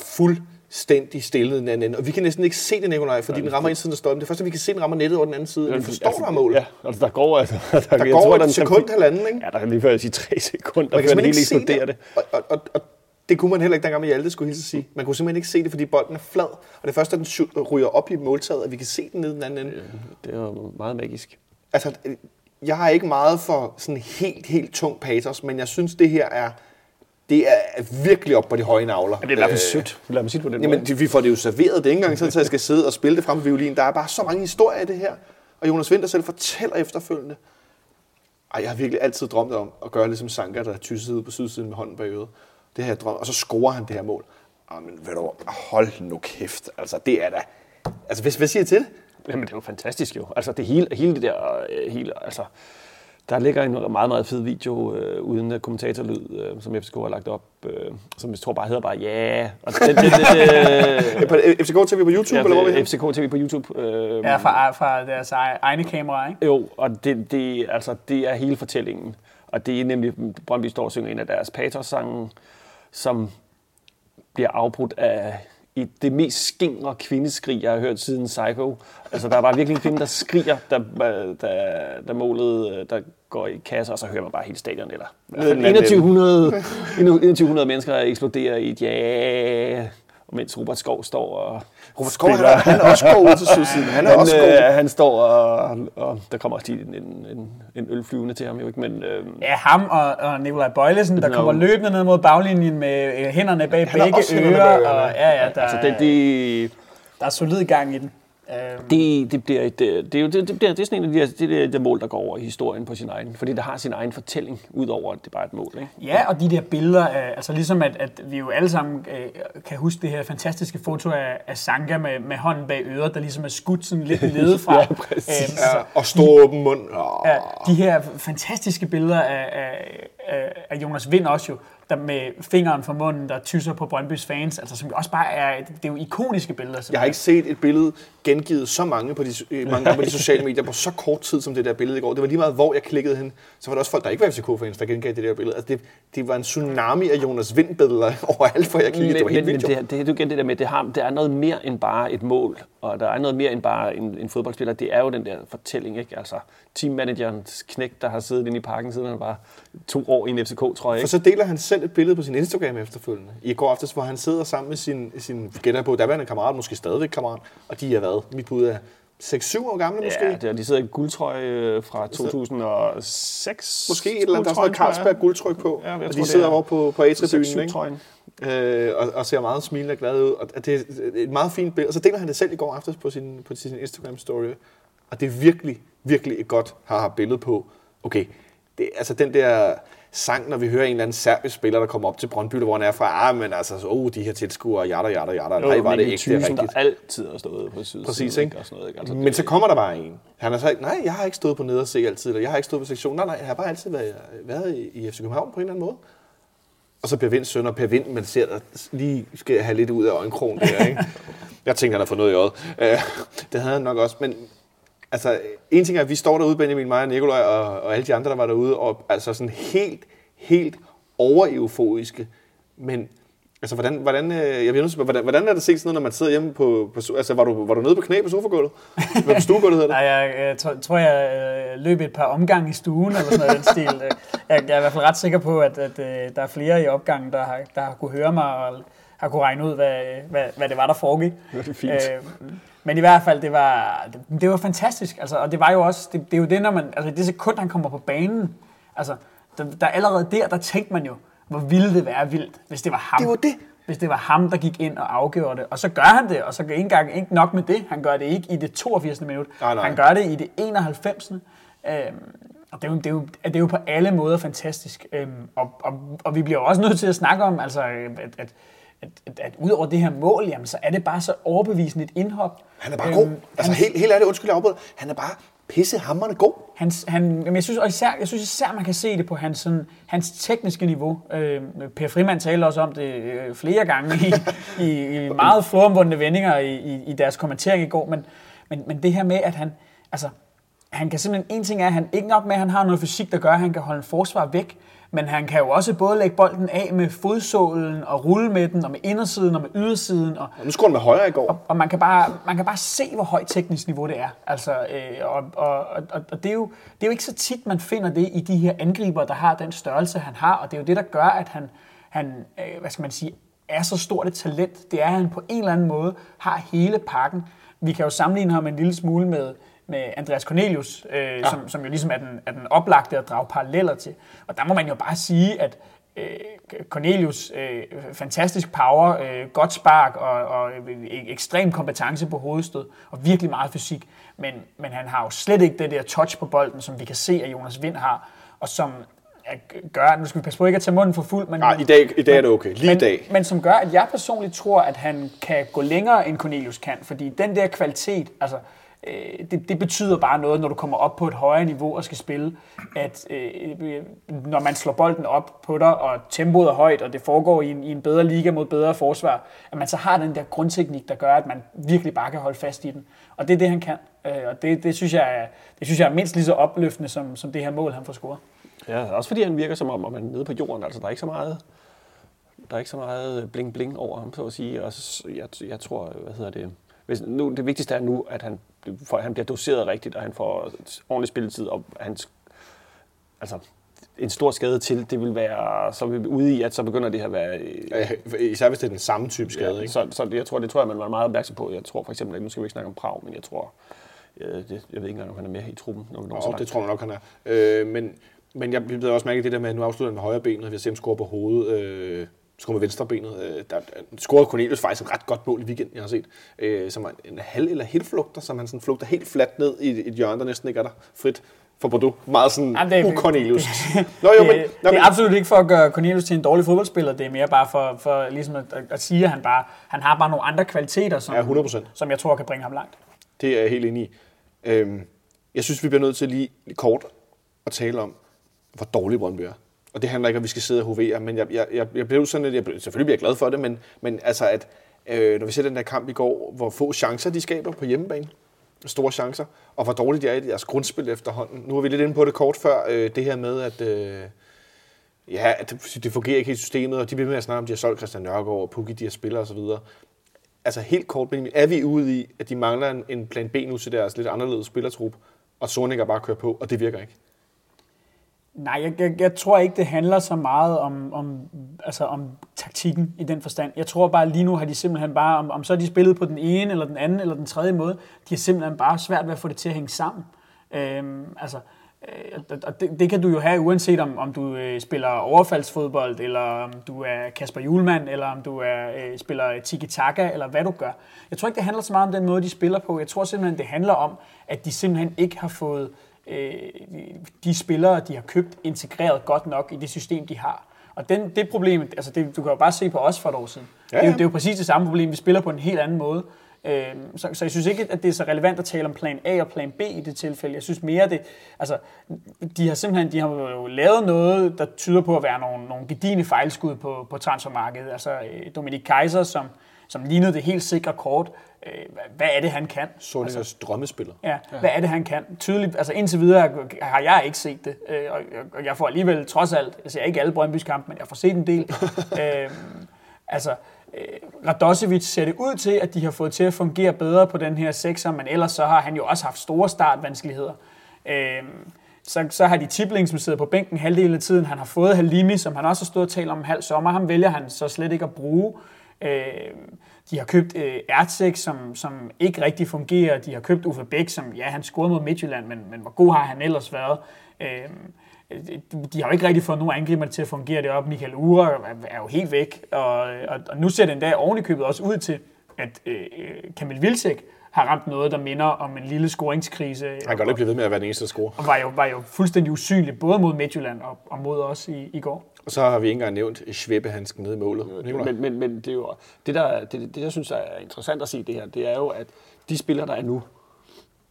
fuldstændig stille den anden. Og vi kan næsten ikke se det, Nikolaj, fordi den rammer indsiden af stolpen. Det er først, at vi kan se, den rammer nettet over den anden side. Vi forstår, der er mål. Ja, altså der går, altså, der, Der går tror, et der sekund, halvanden, ikke? Ja, der er lige før jeg sige tre sekunder, Man kan før ikke se eksploderer det. det. Og, og, og, og det kunne man heller ikke dengang med Hjalte, skulle hilse sige. Man kunne simpelthen ikke se det, fordi bolden er flad. Og det først, da den ryger op i måltaget, at vi kan se den nede den anden ende. Det er meget magisk. altså, jeg har ikke meget for sådan helt, helt tung patos, men jeg synes, det her er, det er virkelig op på de høje navler. Det er i hvert fald sødt. Lad mig sige det på den Jamen, måde. vi får det jo serveret. Det er ikke engang sådan, at jeg skal sidde og spille det frem på violin. Der er bare så mange historier i det her. Og Jonas Vinter selv fortæller efterfølgende. Ej, jeg har virkelig altid drømt om at gøre ligesom Sanka, der tyssede ud på sydsiden med hånden bag øret. Det har jeg drømt, og så scorer han det her mål. Ah, men ved du, hold nu kæft. Altså, det er da... Altså, hvad, hvad siger I til det? Jamen, det er jo fantastisk jo. Altså, det hele, hele det der... øh, Hele, altså, der ligger en meget, meget fed video øh, uden øh, kommentatorlyd, øh, som FCK har lagt op, øh, som jeg tror bare hedder bare ja. *laughs* På FCK TV på YouTube, ja, eller hvor er vi? FCK TV på YouTube. Øh, Ja, fra, fra deres egne kameraer, ikke? Jo, og det, det, altså, det er hele fortællingen. Og det er nemlig, Brøndby står og synger en af deres patos-sange, som bliver afbrudt af i det mest skingre kvindeskrig, jeg har hørt siden Psycho. Altså, der er bare virkelig en kvinde, der skriger, der, der, der målet, der går i kasser, og så hører man bare hele stadion, eller i hvert fald Ned- ned- 2100, 2100 mennesker eksploderer i et ja, mens Robert Skov står og Robert Skov, han er, han er også god ude til sydsiden. Han er han, også øh, god. han står og, og der kommer også lige en, en, en øl flyvende til ham, jo ikke, men øh, Ja, ham og, og Nikolaj Bøjlesen, der Nå. kommer løbende ned mod baglinjen med øh, hænderne bag Han begge ører. Og, ja, ja, der, altså det, det, der er solid gang i den. Øhm, det, det, bliver et, øh, det, er jo- det, det, bliver, det er sådan en af de, her- det, det, det mål, der går over i historien på sin egen, fordi det har sin egen fortælling, udover at det bare er et mål. Ikke? Ja, og de der billeder, altså ligesom at, at vi jo alle sammen øh, kan huske det her fantastiske foto af, af Sanka med, med hånden bag øret, der ligesom er skudt sådan lidt *laughs* nedefra. Ja, præcis. Øhm, Ja, og stor åben mund. Ja, de her fantastiske billeder af, af, af, af Jonas Vind også jo, der med fingeren for munden, der tysser på Brøndbys fans, altså som også bare er, det er jo ikoniske billeder. Jeg har ikke set et billede gengivet så mange på de, øh, mange gange *laughs* på de sociale medier på så kort tid som det der billede i går. Det var lige meget, hvor jeg klikkede hen. Så var der også folk, der ikke var FCK-fans, der gengav det der billede. Altså det, det var en tsunami af Jonas Vind-billeder *laughs* overalt, hvor jeg kiggede. det var Men, helt men, vildt. men det, det, det jo igen det der med, det, har, det er noget mere end bare et mål, og der er noget mere end bare en, en fodboldspiller. Det er jo den der fortælling, ikke? Altså teammanagerens knæk, der har siddet inde i parken, siden han var to år i en FCK-trøje, For ikke? så deler han selv et billede på sin Instagram efterfølgende. I går aftes, hvor han sidder sammen med sin, sin gætter på, der en kammerat, måske stadigvæk kammerat, og de er været, mit bud er 6-7 år gamle måske. Ja, det er, de sidder i guldtrøje øh, fra 2006. Måske et eller andet, der er tror jeg. Carlsberg guldtryk på. Ja, jeg og de sidder er over på, på A-tribunen, 6-7 ikke? øh, og, og ser meget smilende og glad ud. Og det er et meget fint billede. Og så deler han det selv i går aftes på sin, på sin Instagram-story. Og det er virkelig, virkelig et godt har billede på. Okay, det, altså den der sang, når vi hører en eller anden serbisk spiller, der kommer op til Brøndby, hvor han er fra, ah, men altså, oh, de her tilskuere, jada, jada, jada. Nej, var det ikke det rigtigt. der altid har stået på sydsiden. Præcis, ikke? Og sådan noget, ikke? Altså, Men så kommer der bare en. Han har sagt, nej, jeg har ikke stået på nede og se altid, eller jeg har ikke stået på sektion. Nej, nej, jeg har bare altid været, været i, FC København på en eller anden måde. Og så Per Vinds søn, og Per Vind, man ser, der lige skal have lidt ud af øjenkrogen der, ikke? *laughs* Jeg tænkte, han har fået noget i øjet. Øh, det havde han nok også, men altså, en ting er, at vi står derude, Benjamin, mig og Nikolaj, og, og alle de andre, der var derude, og altså sådan helt, helt over-euforiske. Men altså, hvordan, hvordan, øh, jeg bliver nødt til, at hvordan, hvordan er det set sådan noget, når man sidder hjemme på, på altså, var du, var du nede på knæ på sofagulvet? På stuegulvet hedder det? Nej, jeg, jeg tror, jeg øh, løb et par omgange i stuen, eller sådan noget den stil. Øh, Jeg, jeg er i hvert fald ret sikker på, at, at øh, der er flere i opgangen, der har, der har kunne høre mig, og har kunne regne ud, hvad, hvad, hvad det var, der foregik. *laughs* Det er fint. Øh, men i hvert fald, det var, det, det var fantastisk. Altså, og det var jo også, det, det er jo det, når man, altså det sekund, han kommer på banen, altså, der, der allerede der, der tænkte man jo, hvor ville det være vildt, hvis det var ham. Det var det. Hvis det var ham, der gik ind og afgjorde det. Og så gør han det, og så ikke engang ikke nok med det. Han gør det ikke i det 82. minut. Nej, nej. Han gør det i det 91. Øhm, og det er, jo, det, er jo, det er jo på alle måder fantastisk. Øhm, og, og, og vi bliver jo også nødt til at snakke om, altså, at, at, at, at, at ud over det her mål, jamen, så er det bare så overbevisende et indhop. Han er bare god. Altså, helt, helt ærligt, undskyld, jeg afbryder. Han er bare pissehammerende god. Hans, han, men jeg synes og især, jeg synes især, man kan se det på hans, sådan, hans tekniske niveau. Øh, per Frimand talte også om det øh, flere gange i, i, i meget floromvundne vendinger i, i, i deres kommentering i går, men, men, men det her med, at han, altså, han kan simpelthen, en ting er, at han ikke nok med, at han har noget fysik, der gør, at han kan holde en forsvar væk, men han kan jo også både lægge bolden af med fodsålen og rulle med den, og med indersiden og med ydersiden, og, Og nu skulle han med højre i går. og, og man, kan bare, man kan bare se, hvor højt teknisk niveau det er. Altså, øh, og, og, og, og det, er jo, det er jo ikke så tit, man finder det i de her angriber, der har den størrelse, han har. Og det er jo det, der gør, at han, han øh, hvad skal man sige, er så stort et talent. Det er, at han på en eller anden måde har hele pakken. Vi kan jo sammenligne ham en lille smule med, med Andreas Cornelius, øh, ja. som, som jo ligesom er den, er den oplagte at drage paralleller til. Og der må man jo bare sige, at øh, Cornelius, øh, fantastisk power, øh, godt spark og, og øh, ekstrem kompetence på hovedstød, og virkelig meget fysik. Men, men han har jo slet ikke det der touch på bolden, som vi kan se, at Jonas Vind har, og som gør, nu skal vi passe på ikke at tage munden for fuld, men, Nej, i dag, i dag er det okay. Lige men, i dag. Men som gør, at jeg personligt tror, at han kan gå længere, end Cornelius kan, fordi den der kvalitet, altså, øh, det, det betyder bare noget, når du kommer op på et højere niveau og skal spille, at øh, når man slår bolden op på dig, og tempoet er højt, og det foregår i en, i en bedre liga mod bedre forsvar, at man så har den der grundteknik, der gør, at man virkelig bare kan holde fast i den. Og det er det, han kan. Øh, og det, det, synes jeg er, det synes jeg er mindst lige så opløftende, som, som det her mål, han får scoret. Ja, også fordi han virker som om, at man er nede på jorden. Altså, der er ikke så meget, der er ikke så meget bling-bling over ham, så at sige. Og jeg, jeg tror, hvad hedder det, hvis, nu, det vigtigste er nu, at han, han bliver doseret rigtigt, og han får ordentlig spilletid, og hans, altså, en stor skade til, det vil være, så er vi ude i, at så begynder det her at være... Ja, især hvis det er den samme type skade, ja, ikke? Så, så jeg tror, det tror jeg, man var meget opmærksom på. Jeg tror for eksempel, nu skal vi ikke snakke om Prag, men jeg tror, jeg, det, jeg ved ikke engang, om han er med i truppen. Når vi når oh, det tror jeg nok, han er. Øh, men men jeg ved også mærke det der med, at nu afslutter han med højre benet, og vi har set ham score på hovedet. Øh, score med venstre benet. Øh, der, scorede Cornelius faktisk et ret godt mål i weekenden, jeg har set. Øh, som en halv- eller helt flugter, som han sådan flugter helt fladt ned i et hjørne, der næsten ikke er der frit for Bordeaux. Meget sådan Jamen, det Cornelius. Nå, jo, men, det, det er absolut ikke for at gøre Cornelius til en dårlig fodboldspiller, det er mere bare for, for ligesom at, at sige, at han, bare, han har bare nogle andre kvaliteter, som, ja, 100%. som jeg tror kan bringe ham langt. Det er jeg helt enig i. Øhm, jeg synes, vi bliver nødt til lige kort at tale om, hvor dårlig Brøndby er. Og det handler ikke om, at vi skal sidde og hovere, men jeg, jeg, jeg, jeg blev sådan, at jeg, selvfølgelig bliver jeg glad for det, men, men altså, at øh, når vi ser den der kamp i går, hvor få chancer de skaber på hjemmebane, store chancer, og hvor dårligt de er i deres grundspil efterhånden. Nu var vi lidt inde på det kort før, øh, det her med, at, øh, ja, at det, det fungerer ikke i systemet, og de bliver med at snakke om, at de har solgt Christian Nørgaard og Pukki, de har spillere osv. Altså helt kort, er vi ude i, at de mangler en, en plan B nu til deres lidt anderledes spillertrup, og Sorniger bare kører på, og det virker ikke? Nej, jeg, jeg, jeg tror ikke, det handler så meget om, om, altså om taktikken i den forstand. Jeg tror bare, lige nu har de simpelthen bare, om, om så de spillet på den ene, eller den anden, eller den tredje måde, de har simpelthen bare svært ved at få det til at hænge sammen. Øhm, altså, øh, og det, det kan du jo have, uanset om, om du øh, spiller overfaldsfodbold, eller om du er Kasper Julemand, eller om du er, øh, spiller tiki-taka, eller hvad du gør. Jeg tror ikke, det handler så meget om den måde, de spiller på. Jeg tror simpelthen, det handler om, at de simpelthen ikke har fået øh, de spillere, de har købt, integreret godt nok i det system, de har. Og den, det problem, altså det, du kan jo bare se på os for et år siden. Ja, ja. Det, er jo, det er jo præcis det samme problem, vi spiller på en helt anden måde. Øh, så, så jeg synes ikke, at det er så relevant at tale om plan A og plan B i det tilfælde. Jeg synes mere, det, altså, de har simpelthen de har jo lavet noget, der tyder på at være nogle, nogle gedigende fejlskud på, på transfermarkedet. Altså øh, Dominik Kaiser, som, som lignede det helt sikre kort, øh, hvad er det, han kan? Soningers altså, drømmespiller. Ja, ja, hvad er det, han kan? Tydeligt, altså indtil videre har jeg ikke set det, øh, og jeg får alligevel trods alt, jeg ser ikke alle Brøndby's kampe, men jeg får set en del. *laughs* øh, altså, øh, Radosevic ser det ud til, at de har fået til at fungere bedre på den her sekser, men ellers så har han jo også haft store startvanskeligheder. Øh, så, så har de Tibling, som sidder på bænken halvdelen af tiden. Han har fået Halimi, som han også har stået og talt om en halv sommer. Ham vælger han så slet ikke at bruge. Øh, de har købt øh, Ertzek, som, som ikke rigtig fungerer. De har købt Uffe Bæk, som ja, han scorede mod Midtjylland, men, men hvor god har han ellers været? Øh, de har jo ikke rigtig fået nogen angriber til at fungere det op. Michael Ure er jo helt væk, og, og, og nu ser den der oven i købet også ud til, at øh, Kamil Vilcek har ramt noget, der minder om en lille scoringskrise. Han kan godt ikke blive ved med at være den eneste score. Og var jo, var jo fuldstændig usynlig, både mod Midtjylland og, og mod os i, i går. Og så har vi ikke engang nævnt Schwebehandsken nede i målet. Men, men, men det, er jo, det, der, det, det, jeg synes er interessant at se det her, det er jo, at de spillere, der er nu,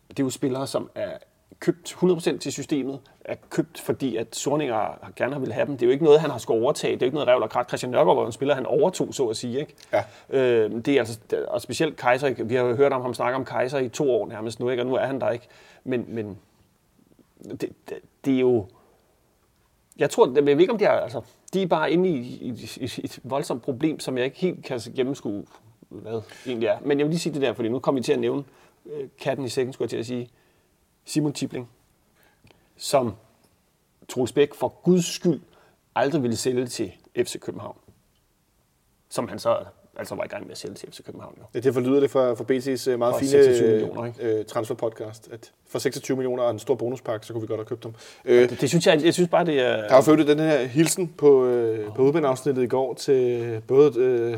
det er jo spillere, som er købt 100% til systemet, er købt, fordi at Sorninger gerne har vil have dem. Det er jo ikke noget, han har skulle overtage. Det er jo ikke noget revl og krat. Christian Nørgaard var en spiller, han overtog, så at sige. Ikke? Ja. Øh, det er altså, og specielt Kaiser, vi har jo hørt om ham snakke om Kaiser i to år nærmest nu, ikke? og nu er han der ikke. Men, men det, det, det er jo... Jeg tror, jeg ved ikke, om de er, altså, de er bare inde i, i, i, i et voldsomt problem, som jeg ikke helt kan gennemskue, hvad egentlig er. Men jeg vil lige sige det der, fordi nu kommer vi til at nævne øh, katten i sækken, skulle jeg til at sige. Simon Tibling, som Troels Bæk for guds skyld aldrig ville sælge til FC København. Som han så altså var i gang med at sælge til FC København. Jo. Ja, det forlyder det for, for BC's øh, meget For fine 26 millioner, øh, transferpodcast, at for 26 millioner og en stor bonuspakke, så kunne vi godt have købt dem. Øh, Det, det synes jeg, jeg synes bare, det er... der var for øvrigt den her hilsen på, øh, på udbaneafsnittet i går til både øh,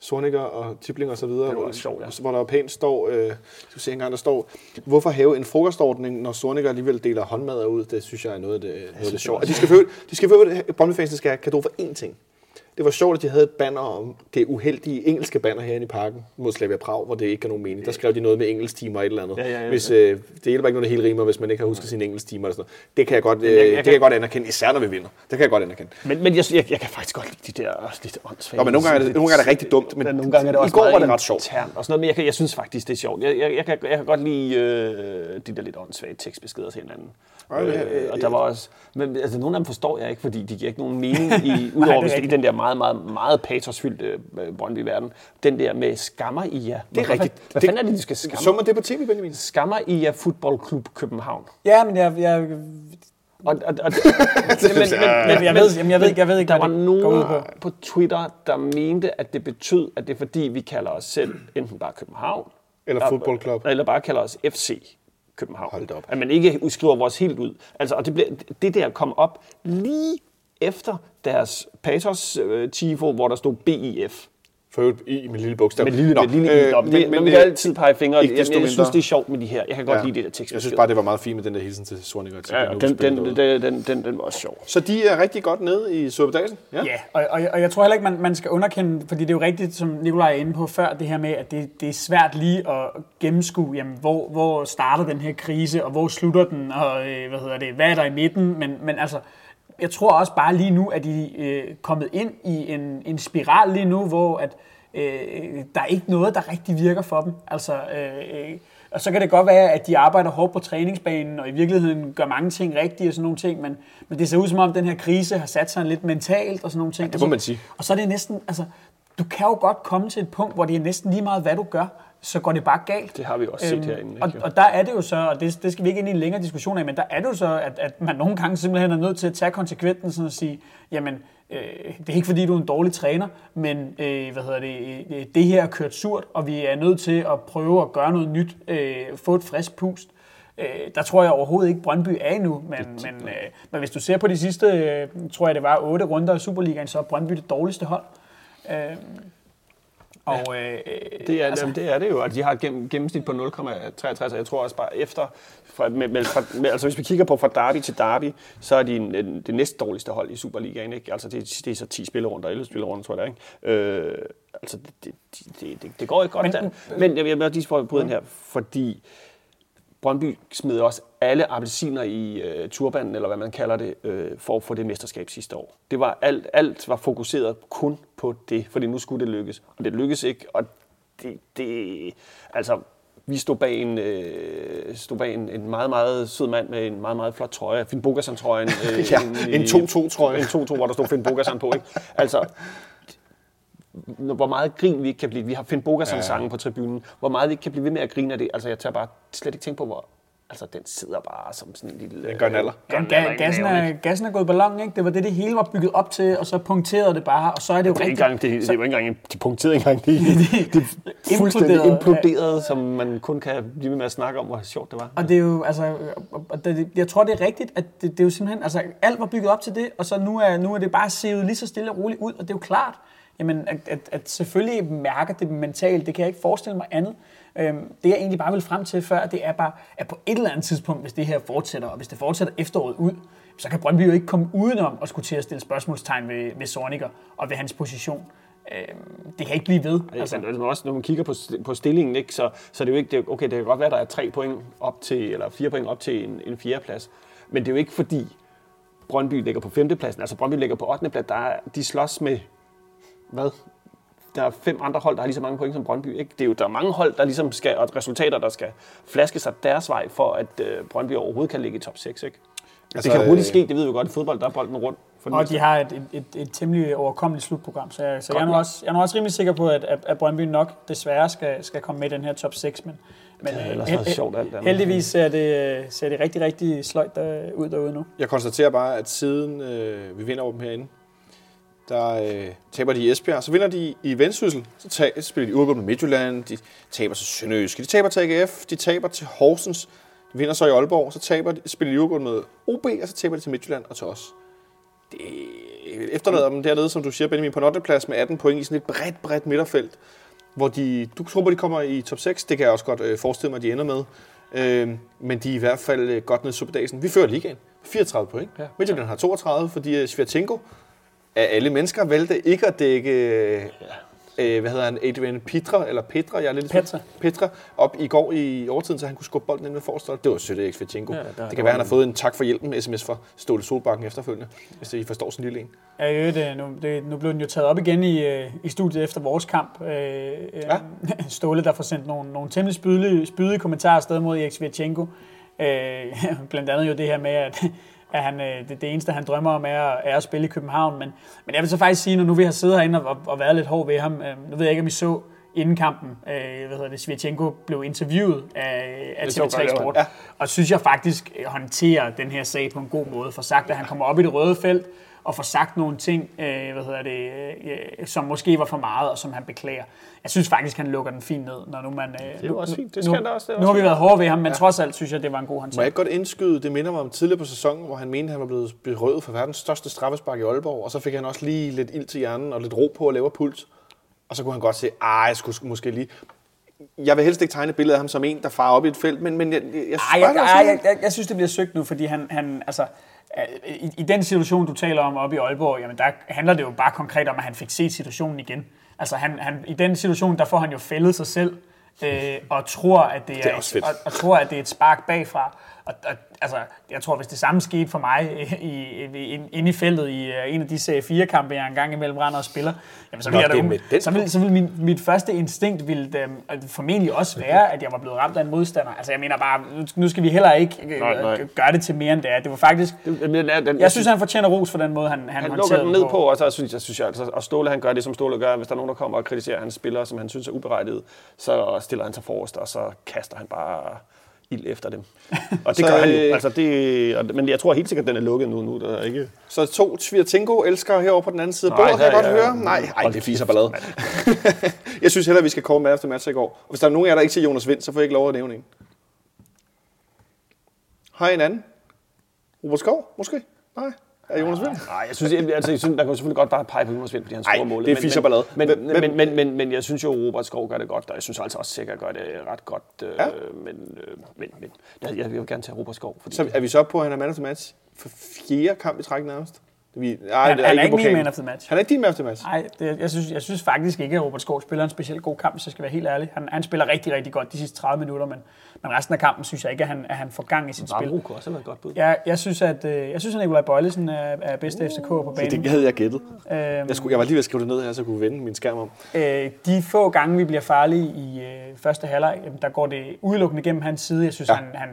Sorniger og Tibling og så videre, Det var hvor, sjovt, ja. hvor der pænt står, øh, skal se engang, der står, hvorfor have en frokostordning, når Sorniger alligevel deler håndmad ud? Det synes jeg er noget af det, noget af det sjovt. Og de skal øvrigt- de skal for øvrigt- Brøndby-fansene skal have kado for én ting. Det var sjovt, at de havde et banner om det uheldige engelske banner herinde i parken mod Slavia Prag, hvor det ikke gav nogen mening. Der skrev de noget med engelsk timer og et eller andet. Ja, ja, ja. Hvis, øh, det hjælper ikke noget, det hele rimer, hvis man ikke har husket sine engelsk timer. Eller sådan noget. Det kan jeg godt, øh, jeg- jeg det kan- jeg godt anerkende, især når vi vinder. Det kan jeg godt anerkende. Men, men jeg, jeg, jeg kan faktisk godt lide de der også lidt åndssvage. Nå, men nogle gange er det- nogle gange er det rigtig dumt, men nogle gange er det i også går meget var det ret sjovt. internt Og sådan noget, men jeg, kan, jeg synes faktisk, det er sjovt. Jeg, jeg, jeg, kan, jeg kan godt lide øh, de der lidt åndssvage tekstbeskeder til hinanden. Øh, og der var også, men altså, nogle af dem forstår jeg ikke, fordi de giver ikke nogen mening i, udover hvis det er i den der meget, meget, meget patosfyldte øh, Brøndby-verden. Den der med skammer i jer. Det er rigtigt. Hvad Det- fanden er det, de skal skamme? Man det på tv, Benjamin? Skammer i jer Fodboldklub København. Ja, men jeg, jeg, Og, og, og, *laughs* men, men, jeg, ved, jamen, jeg, ved, ikke- jeg ved ikke, der var nogen på. på Twitter, der mente, at det betød, at det er fordi, vi kalder os selv enten bare København, Eller fodboldklub. eller bare kalder os FC København. Hold op. At man ikke udskriver vores helt ud. Altså, og det, blev, det der kom op lige efter deres patos-tifo, hvor der stod BIF. For øvrigt i med lille bogstav. Med lille, Nå, med lille øh, øh, men, men, vi kan altid pege fingre. ikke Jeg, jeg, jeg synes, det er sjovt med de her. Jeg kan godt ja. lide det der tekst. Jeg synes bare, det var meget fint med den der hilsen til Sorniger. til ja, ja, den, den, den, den, den, den var også sjov. Så de er rigtig godt nede i Superdagen? Ja, og, og, og jeg tror heller ikke, man, man skal underkende, fordi det er jo rigtigt, som Nikolaj er inde på før, det her med, at det, det er svært lige at gennemskue, jamen, hvor, hvor starter den her krise, og hvor slutter den, og øh, hvad hedder det, hvad er der i midten, men, men altså, jeg tror også bare lige nu, at de øh, kommet ind i en, en spiral lige nu, hvor at, øh, der er ikke noget, der rigtig virker for dem. Altså, øh, og så kan det godt være, at de arbejder hårdt på træningsbanen, og i virkeligheden gør mange ting rigtigt og sådan nogle ting, men, men det ser ud som om, den her krise har sat sig lidt mentalt og sådan nogle ting. det må man sige. Og så er det næsten, altså, du kan jo godt komme til et punkt, hvor det er næsten lige meget, hvad du gør, så går det bare galt. Det har vi også set herinde, ikke, Og, og der er det jo så, og det, det skal vi ikke ind i en længere diskussion af, men der er det jo så, at, at man nogle gange simpelthen er nødt til at tage konsekvensen og sige, jamen, øh, det er ikke fordi, du er en dårlig træner, men øh, hvad hedder det, øh, det her er kørt surt, og vi er nødt til at prøve at gøre noget nyt, øh, få et frisk pust. Øh, der tror jeg overhovedet ikke, Brøndby er endnu, men, men, øh, men hvis du ser på de sidste, øh, tror jeg det var otte runder af Superligaen, så er Brøndby det dårligste hold. Øh, og øh, Det er, altså, det er det jo, at de har et gennem, gennemsnit på 0,63, og jeg tror også bare efter, fra, med, med, fra, med, altså hvis vi kigger på fra derby til derby, så er de en, en, det næst dårligste hold i Superligaen, ikke? Altså det, det er så 10 spillerunder, 11 spillerunder, tror jeg, det er, ikke? Øh, altså det, det, det, det, går ikke godt Men- der. Men jeg vil bare lige få på den her, fordi Brøndby smed også alle appelsiner i øh, turbanen, eller hvad man kalder det, øh, for at få det mesterskab sidste år. Det var alt, alt var fokuseret kun på det, fordi nu skulle det lykkes. Og det lykkedes ikke, og det, det altså, vi stod bag en, øh, stod bag en, en meget, meget sød mand med en meget, meget flot trøje. Finn Bogason-trøjen. *laughs* Øh, Ja, en 2-2-trøje. En 2-2, hvor der stod Finn Bogason på. Ikke? Altså, hvor meget grin vi ikke kan blive. Vi har Finn Bogason sange på tribunen. Hvor meget vi ikke kan blive ved med at grine af det. Altså, jeg tager bare slet ikke tænke på, hvor... Altså, den sidder bare som sådan en lille... Den gør naller. Ja, ga- gassen, er, gassen er gået ballon, ikke? Det var det, det hele var bygget op til, og så punkterede det bare, og så er det jo Det ikke rigtigt. engang, det, det er jo ikke engang, de punkterede ikke engang. *laughs* Det, det, det fuldstændig Imploderede. imploderet, som man kun kan blive ved med at snakke om, hvor sjovt det var. Og det er jo, altså, og det, jeg tror, det er rigtigt, at det, det er jo simpelthen, altså, alt var bygget op til det, og så nu er, nu er det bare sevet lige så stille og roligt ud, og det er jo klart, jamen, at, at, at selvfølgelig mærker det mentalt, det kan jeg ikke forestille mig andet. Øhm, det jeg egentlig bare vil frem til før, det er bare, at på et eller andet tidspunkt, hvis det her fortsætter, og hvis det fortsætter efteråret ud, så kan Brøndby jo ikke komme udenom at skulle til at stille spørgsmålstegn ved, ved Sorniger og ved hans position. Øhm, det kan ikke blive ved. Altså, altså, også, når man kigger på, på stillingen, ikke, så, så er det jo ikke, det, er- okay, det kan godt være, at der er tre point op til, eller fire point op til en, en fjerdeplads. Men det er jo ikke fordi, Brøndby ligger på femtepladsen. Altså Brøndby ligger på 8. plads. Der er, de slås med, hvad? Der er fem andre hold, der har lige så mange point som Brøndby. Ikke? Det er jo, der er mange hold, der ligesom skal, og resultater, der skal flaske sig deres vej, for at øh, Brøndby overhovedet kan ligge i top 6. Ikke? Altså, det kan hurtigt øh, ske, det ved vi godt i fodbold, der er bolden rundt. For det Og de har et, et, et, et temmelig overkommeligt slutprogram, så, jeg, så jeg, er nu nok. også, jeg er nu også rimelig sikker på, at, at, at Brøndby nok desværre skal, skal komme med i den her top 6. Men, men havde øh, ellers hel- været sjovt, alt andet. heldigvis ser det, ser det rigtig, rigtig sløjt der, ud derude nu. Jeg konstaterer bare, at siden øh, vi vinder over dem herinde, der øh, taber de i Esbjerg. Så vinder de i Vendsyssel. Så, tager, spiller de uafgjort med Midtjylland. De taber til Sønderjyske. De taber til AGF. De taber til Horsens. De vinder så i Aalborg. Så taber de, spiller de uafgjort med OB, og så taber de til Midtjylland og til os. Det efterlader dem dernede, som du siger, Benjamin, på 8. plads med 18 point i sådan et bredt, bredt midterfelt, hvor de, du tror de kommer i top 6. Det kan jeg også godt øh, forestille mig, at de ender med. Øh, men de er i hvert fald øh, godt ned i Superdagen. Vi fører ligaen. 34 point. Ja. Midtjylland har 32, fordi øh, Svirchenko af alle mennesker valgte ikke at dække øh, øh, hvad hedder han, Adrian Petra, eller Petra, jeg er lidt i tvivl. Petra. Petra, op i går i overtiden, så han kunne skubbe bolden ind med forstået. Det var sødt af Svirchenko. Ja, det kan være, han har fået en tak for hjælpen sms fra Ståle Solbakken efterfølgende, hvis I forstår sådan en lille en. Ja, øvrigt, øh, nu, det, nu blev den jo taget op igen i, øh, i studiet efter vores kamp. Øh, ja. *laughs* Ståle, der får sendt nogle, nogle temmelig spydige, spydige kommentarer afsted mod Erik Svirchenko. Øh, *laughs* blandt andet jo det her med, at, at han, øh, det, det eneste, han drømmer om, er, er at spille i København. Men, men jeg vil så faktisk sige, når nu vi har siddet herinde og, og været lidt hård ved ham, øh, nu ved jeg ikke, om I så inden kampen, øh, hvad hedder det, Svirchenko blev interviewet af, af Det så jeg TV3 godt, ja. Sport. Ja. Og synes jeg faktisk øh, håndterer den her sag på en god måde. For sagt, at han kommer op i det røde felt, og får sagt nogle ting, øh, hvad hedder det, øh, som måske var for meget, og som han beklager. Jeg synes faktisk, han lukker den fint ned, når nu man... Øh, det er jo også fint. Det skal nu, også. Det Nu har vi været hårde ved ham, men ja. trods alt synes jeg, det var en god Må jeg håndtering. ikke godt indskyde, det minder mig om tidligere på sæsonen, hvor han mente, han var blevet berøvet for verdens største straffespark i Aalborg, og så fik han også lige lidt ild til hjernen og lidt ro på at lave puls. Og så kunne han godt se, at jeg skulle måske lige... Jeg vil helst ikke tegne et billede af ham som en, der farer op i et felt, men, men jeg, jeg, jeg, Ej, jeg, jeg, jeg, jeg, jeg synes, det bliver søgt nu, fordi han, han altså, øh, i, i den situation, du taler om oppe i Aalborg, jamen der handler det jo bare konkret om, at han fik set situationen igen. Altså han, han, i den situation, der får han jo fældet sig selv, øh, og tror, at det er, Det er og, og tror, at det er et spark bagfra. Og, og, altså, jeg tror, hvis det samme skete for mig i, i, i, inde i feltet i uh, en af de serie 4-kampe, jeg engang imellem render og spiller, jamen, så Nå, vil, jeg da, så vil, så vil min, mit første instinkt ville, øh, formentlig også være, at jeg var blevet ramt af en modstander. Altså jeg mener bare, nu- skal vi heller ikke øh, Nej, nej. gøre det til mere end det er. Det var faktisk... Den, den, den, Jeg synes, han fortjener ros for den måde, han, han, han håndterede den ned på, og så synes jeg, synes jeg altså, og Ståle han gør det, som Ståle gør. Hvis der er nogen, der kommer og kritiserer hans spillere, som han synes er uberettiget, så stiller han sig forrest, og så kaster han bare ild efter dem. *laughs* Og det Så, gør han jo. øh, Altså, det, og- men jeg tror helt sikkert, at den er lukket nu. nu der er ikke... Så to Svirtingo elskere herovre på den anden side af bordet, kan jeg godt er- høre. Nej, ej, det fiser ballade. *laughs* jeg synes heller, vi skal komme med efter match i går. Og hvis der er nogen af jer, der ikke siger Jonas Vind, så får jeg ikke lov at nævne en. Har I en anden? Robert Skov, måske? Nej. Er Jonas Vind? Nej, jeg synes, jeg, altså, jeg synes, der kan selvfølgelig godt bare pege på Jonas Vind, fordi han scorer målet. det er Men- men- ballade. Men, Hvem- men, men, men, men, men, jeg synes jo, Robert Skov gør det godt, og jeg synes altså også sikkert gør det ret godt. Øh, Ja. Men, øh, men, men jeg, jeg vil gerne tage Robert Skov. Fordi, Så er vi så på, at han er man of the match for fjerde kamp i træk nærmest? Vi, nej, Han, det han er ikke min man of the match. Han er ikke din man of the match? Nej, det, jeg, synes, jeg synes faktisk ikke, at Robert Skov spiller en specielt god kamp, hvis jeg skal være helt ærlig. Han, han spiller rigtig, rigtig godt de sidste 30 minutter, men, men resten af kampen synes jeg ikke, at han, at han får gang i sit spil. Kunne også have været et godt bud. Jeg, jeg synes, at, øh, jeg synes, at Nikolaj Bøjlesen er, er bedste FCK på banen. Det havde jeg gættet. Øhm, Jeg, skulle, jeg var lige ved at skrive det ned her, så jeg kunne vende min skærm om. Øh, de få gange, vi bliver farlige i øh, første halvleg, der går det udelukkende gennem hans side. Jeg synes, ja. han, han,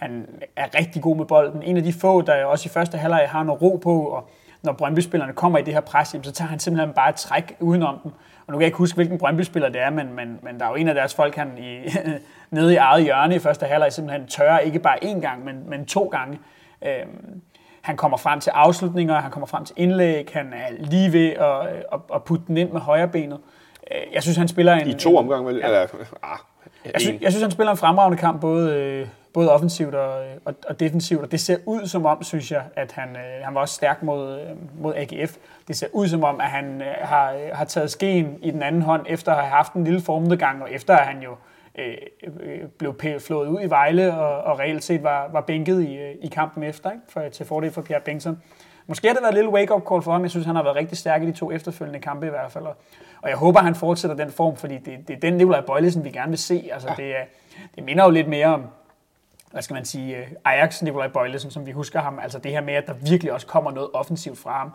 han er rigtig god med bolden. En af de få, der også i første halvleg har noget ro på, og når Brøndby-spillerne kommer i det her pres, jamen, så tager han simpelthen bare et træk udenom dem. Og nu kan jeg ikke huske, hvilken Brøndby-spiller det er, men, men, men der er jo en af deres folk, han i, *laughs* nede i eget hjørne i første halvleg simpelthen tørrer ikke bare én gang, men, men to gange. Øhm, han kommer frem til afslutninger, han kommer frem til indlæg, han er lige ved at, at, at putte den ind med højre benet. Øh, Jeg synes, han spiller en... I to omgange, vel? Ja. Eller, ah, Jeg synes, jeg synes, han spiller en fremragende kamp, både, øh, både offensivt og, og, og defensivt, og det ser ud som om, synes jeg, at han, øh, han var også stærk mod, øh, mod AGF. Det ser ud som om, at han øh, har, øh, har taget skeen i den anden hånd, efter at have haft en lille formnedgang, og efter at han jo øh, øh, blev flået ud i Vejle, og, og reelt set var, var bænket i, øh, i kampen efter, ikke? For, til fordel for Pierre Bengtsson. Måske har det været et lille wake-up call for ham. Jeg synes, han har været rigtig stærk i de to efterfølgende kampe i hvert fald. Og- jeg håber, han fortsætter den form, fordi det, det er den Nikolaj Bøjlesen, vi gerne vil se. Altså, det, er, det minder jo lidt mere om, hvad skal man sige, øh, Ajax Nikolaj Bøjlesen, som vi husker ham. Altså det her med, at der virkelig også kommer noget offensivt fra ham,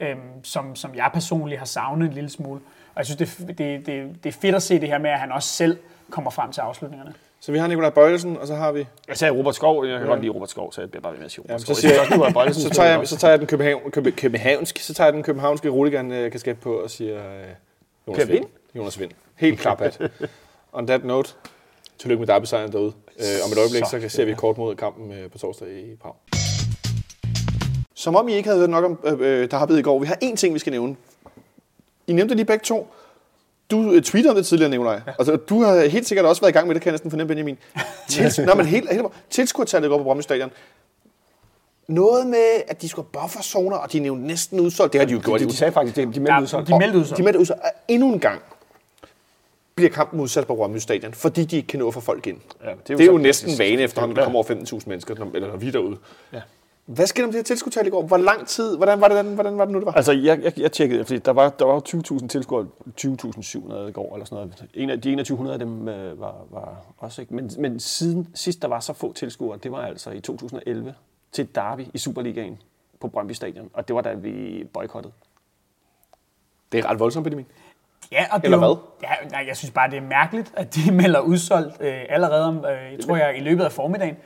Ja. øhm, som, som jeg personligt har savnet en lille smule. Og jeg synes, det, det, det, det er fedt at se det her med, at han også selv kommer frem til afslutningerne. Så vi har Nikolaj Bøjelsen, og så har vi... Jeg sagde Robert Skov, jeg kan godt lide Robert Skov, så jeg bliver bare ved med at sige Robert Jamen, Skov. så, siger Jeg også, Bøjlesen *laughs* så, tager jeg, så tager jeg den københavn, købe, københavnske, så tager jeg den københavnske roligan øh, kasket på og siger øh, Jonas? Vind. Jonas Vind. Helt klart, Pat. *laughs* On that note, tillykke med derby-sejren derude. Øh, om et øjeblik, så, Så ser vi kort mod kampen øh, på torsdag i Prag. Som om I ikke havde hørt nok om øh, øh, derbyet i går. Vi har én ting, vi skal nævne. I nævnte lige begge to. Du øh, tweetede om det tidligere, Nikolaj. Ja. Altså, du har helt sikkert også været i gang med det, kan jeg næsten fornemme, Benjamin. Tils- Nå, men helt, helt tilskuertallet går på Brøndby Stadion. Noget med, at de skulle have bufferzoner, og de er jo næsten udsolgt. Det har de jo gjort. De, de sagde faktisk, de, de meldte Ja, ud sådan. de meldte ud så. De meldte ud, så og endnu en gang bliver kampen udsat på Brøndby Stadion, fordi de ikke kan nå få folk ind. Ja, det er jo, det er jo næsten vane efterhånden, der kommer over 15.000 mennesker, eller når vi er derude. Ja. Hvad skete der med det her tilskudstal i går? Hvor lang tid? Hvordan var det, hvordan var det nu, det var? Altså, jeg, jeg, jeg tjekkede, fordi der var, der var jo 20.000 tilskuere, 20.700 i går, eller sådan noget. En af, de 2100 af dem øh, var, var også ikke. Men, men siden sidst der var så få tilskuere, det var altså i 2011 til Derby i Superligaen på Brøndby Stadion. Og det var da vi boykottede. Det er ret voldsomt, Benjamin. Ja, og det Eller er jo, hvad? Ja, nej, jeg synes bare, det er mærkeligt, at de *laughs* melder udsolgt øh, allerede, om, øh, jeg tror jeg, i løbet af formiddagen,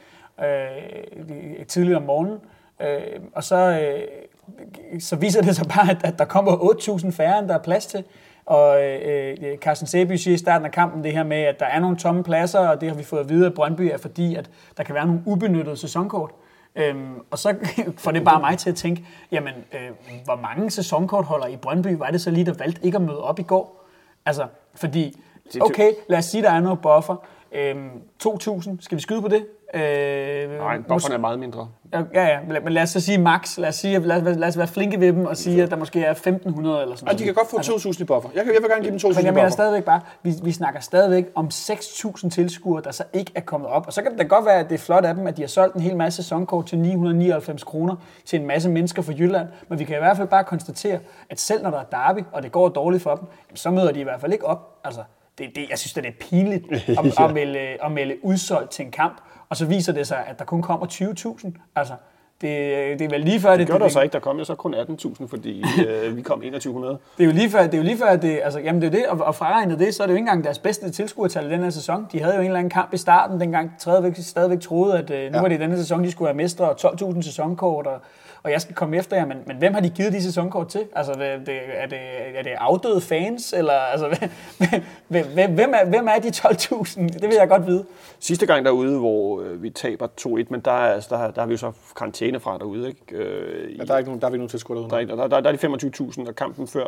øh, tidligere om morgenen. Øh, og så, øh, så viser det sig bare, at, at der kommer 8.000 færre, end der er plads til. Og øh, øh, Carsten Seby siger i starten af kampen det her med, at der er nogle tomme pladser, og det har vi fået at vide af Brøndby, er fordi, at der kan være nogle ubenyttede sæsonkort. Øhm, og så *laughs* får det bare mig til at tænke, jamen, øh, hvor mange sæsonkortholder i Brøndby var det så lige, der valgte ikke at møde op i går? Altså, fordi, okay, lad os sige, der er noget buffer. Øhm, 2.000, skal vi skyde på det? Øh, Nej, bufferen er meget mindre. Ja, ja, men lad os så sige max. Lad os, sige, lad, os, lad os være flinke ved dem og sige, at der måske er 1.500 eller sådan Og de kan godt få 2.000 i buffer. Jeg, kan, jeg vil gerne give dem 2.000 Altså- men i jeg mener buffer. stadigvæk bare, vi, vi snakker stadigvæk om 6.000 tilskuere, der så ikke er kommet op. Og så kan det da godt være, at det er flot af dem, at de har solgt en hel masse sæsonkort til 999 kroner til en masse mennesker fra Jylland. Men vi kan i hvert fald bare konstatere, at selv når der er derby, og det går dårligt for dem, så møder de i hvert fald ikke op. Altså, det, det, jeg synes, det er pinligt at, *laughs* at, melde, at melde udsolgt til en kamp, og så viser det sig, at der kun kommer 20.000. Altså, det, det er vel lige før, det, Det gjorde der det, så ikke. Der kom jo så kun 18.000, fordi øh, vi kom 2100. det er jo lige før, det er jo lige før, at det, altså, jamen det er det, og, og fraregnet det, så er det jo ikke engang deres bedste tilskuertal i den her sæson. De havde jo en eller anden kamp i starten, dengang stadigvæk, stadigvæk troede, at øh, nu ja. var det i denne sæson, de skulle have mestre og 12.000 sæsonkort, og, og jeg skal komme efter jer, men, men hvem har de givet de sæsonkort til? Altså, det, det, er, det, er det afdøde fans, eller altså, *laughs* hvem, hvem, hvem, er, hvem er de 12.000? Det vil jeg godt vide. Sidste gang derude, hvor øh, vi taber 2-1, men der er, altså, der, der har vi jo så karantæne fra derude. Ikke? Øh, i, Ja, der er ikke nogen, der er vi nogen tilskuere derude. der, er, ikke- der, der, der er de 25.000, og kampen før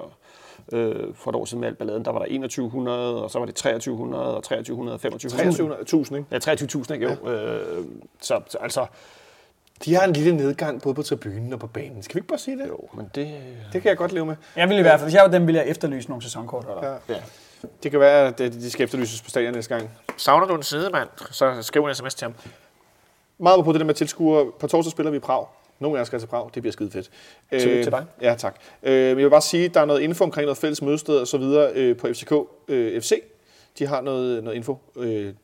øh, for et år siden med alt balladen, der var der 2100, og så var det 2300, og 2300, 2500. 23.000, ikke? Ja, 23.000, ikke? Jo. Øh, så, så altså, De har en lille nedgang både på tribunen og på banen. Skal vi ikke bare sige det? jo, men det... Det kan jeg godt leve med. Jeg vil i hvert fald, hvis jeg var dem, ville jeg efterlyse nogle sæsonkort. Ja. Ja. Det kan være, at de skal efterlyses på stadion næste gang. Savner du en sidemand, så skriv en sms til ham. Meget på det der med tilskuere. På torsdag spiller vi i Prag. Nogle af jer skal til Prag. Det bliver skide fedt. Tillykke til dig. Ja, tak. Øh, men jeg vil bare sige, at der er noget info omkring noget fælles mødested og så videre øh, på FCK øh, FC. De har noget, noget info, øh,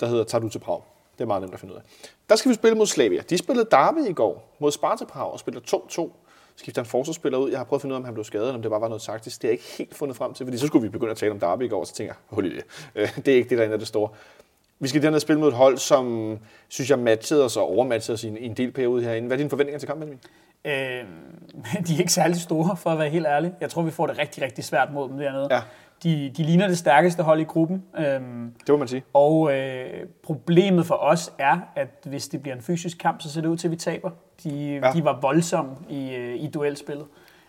der hedder Tager du til Prag. Det er meget nemt at finde ud af. Der skal vi spille mod Slavia. De spillede Derby i går mod Sparta Prag og spiller 2-2. Skifter en forsvarsspiller ud. Jeg har prøvet at finde ud af, om han blev skadet, eller om det bare var noget taktisk. Det er jeg ikke helt fundet frem til, fordi så skulle vi begynde at tale om Derby i går, og så tænker jeg, hul i det. Øh, det er ikke det, der ender det store. Vi skal dernede spille mod et hold, som synes jeg matchede os og overmatchede os i en, i en del periode herinde. Hvad er dine forventninger til kampen, Benjamin? Øh, *laughs* de er ikke særlig store, for at være helt ærlig. Jeg tror, vi får det rigtig, rigtig svært mod dem dernede. Ja. De, de ligner det stærkeste hold i gruppen. Øhm, Det må man sige. og øh, problemet for os er, at hvis det bliver en fysisk kamp, så ser det ud til, at vi taber. De, Ja. de var voldsomme i, øh, i duelspillet.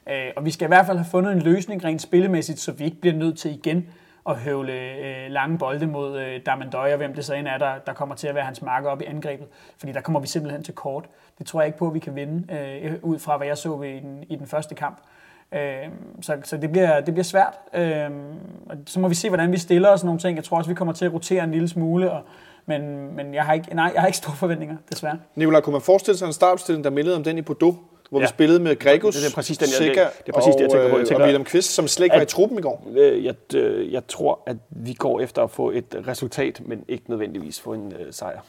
Øh, og vi skal i hvert fald have fundet en løsning rent spillemæssigt, så vi ikke bliver nødt til igen at høvle øh, lange bolde mod øh, Damendøj, og hvem det så end er, der, der kommer til at være hans marker op i angrebet. Fordi der kommer vi simpelthen til kort. Det tror jeg ikke på, at vi kan vinde, øh, ud fra hvad jeg så i den, i den første kamp. Øh, så så det, bliver, det bliver svært. Øh, og så må vi se, hvordan vi stiller os nogle ting. Jeg tror også, vi kommer til at rotere en lille smule, og, men, men jeg, har ikke, nej, jeg har ikke store forventninger, desværre. Nicolaj, kunne man forestille sig en startopstilling, der mindede om den i Bordeaux, hvor ja. Vi spillede med Gregus, Det er præcis den, jeg- Sikker det er præcis det, jeg tænker på. Jeg og, øh, tænker, og William Kvist, som slet ikke var i truppen i går. Øh, Jeg, øh, jeg tror, at vi går efter at få et resultat, men ikke nødvendigvis få en øh, sejr.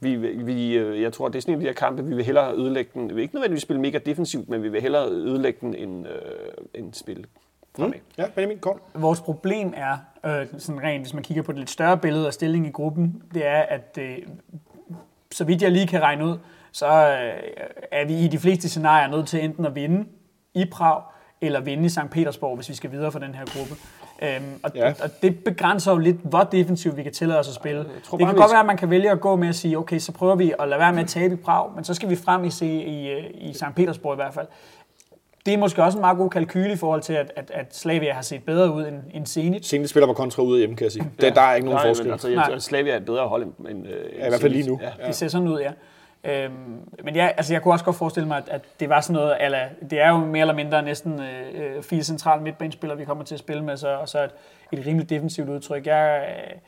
Vi, vi, øh, jeg tror, det er sådan en af de her kampe, vi vil hellere ødelægge den. Vi vil ikke nødvendigvis spille mega defensivt, men vi vil hellere ødelægge den end, øh, end spille fremad. Mm. Ja, Benjamin, kort. Vores problem er, øh, sådan rent, hvis man kigger på det lidt større billede af stillingen i gruppen, det er, at øh, så vidt jeg lige kan regne ud, så øh, er vi i de fleste scenarier nødt til enten at vinde i Prag, eller vinde i St. Petersborg, hvis vi skal videre for den her gruppe. Øhm, og, Ja. ja. og det begrænser jo lidt, hvor defensivt vi kan tillade os at spille. tror Det bare, kan vi godt være, at man kan vælge at gå med at sige, okay, så prøver vi at lade være med at tabe i Prag, men så skal vi frem i, se, i, øh, i St. Petersborg i hvert fald. Det det er måske også en meget god kalkyl i forhold til, at, at, at Slavia har set bedre ud end, end Zenit. Zenit spiller på kontra ude hjemme, kan jeg sige. Der, der er ikke nogen Nej, forskel. men altså, Nej. jeg, Slavia er et bedre hold end, end, øh, Ja, i hvert fald lige nu. Ja. Det ser sådan ud, ja. Øhm, men jeg, altså jeg kunne også godt forestille mig, at, at det var sådan noget, ala, det er jo mere eller mindre næsten øh, øh, fire centrale midtbanespillere, vi kommer til at spille med, så, og så et, et rimelig defensivt udtryk. Jeg, øh,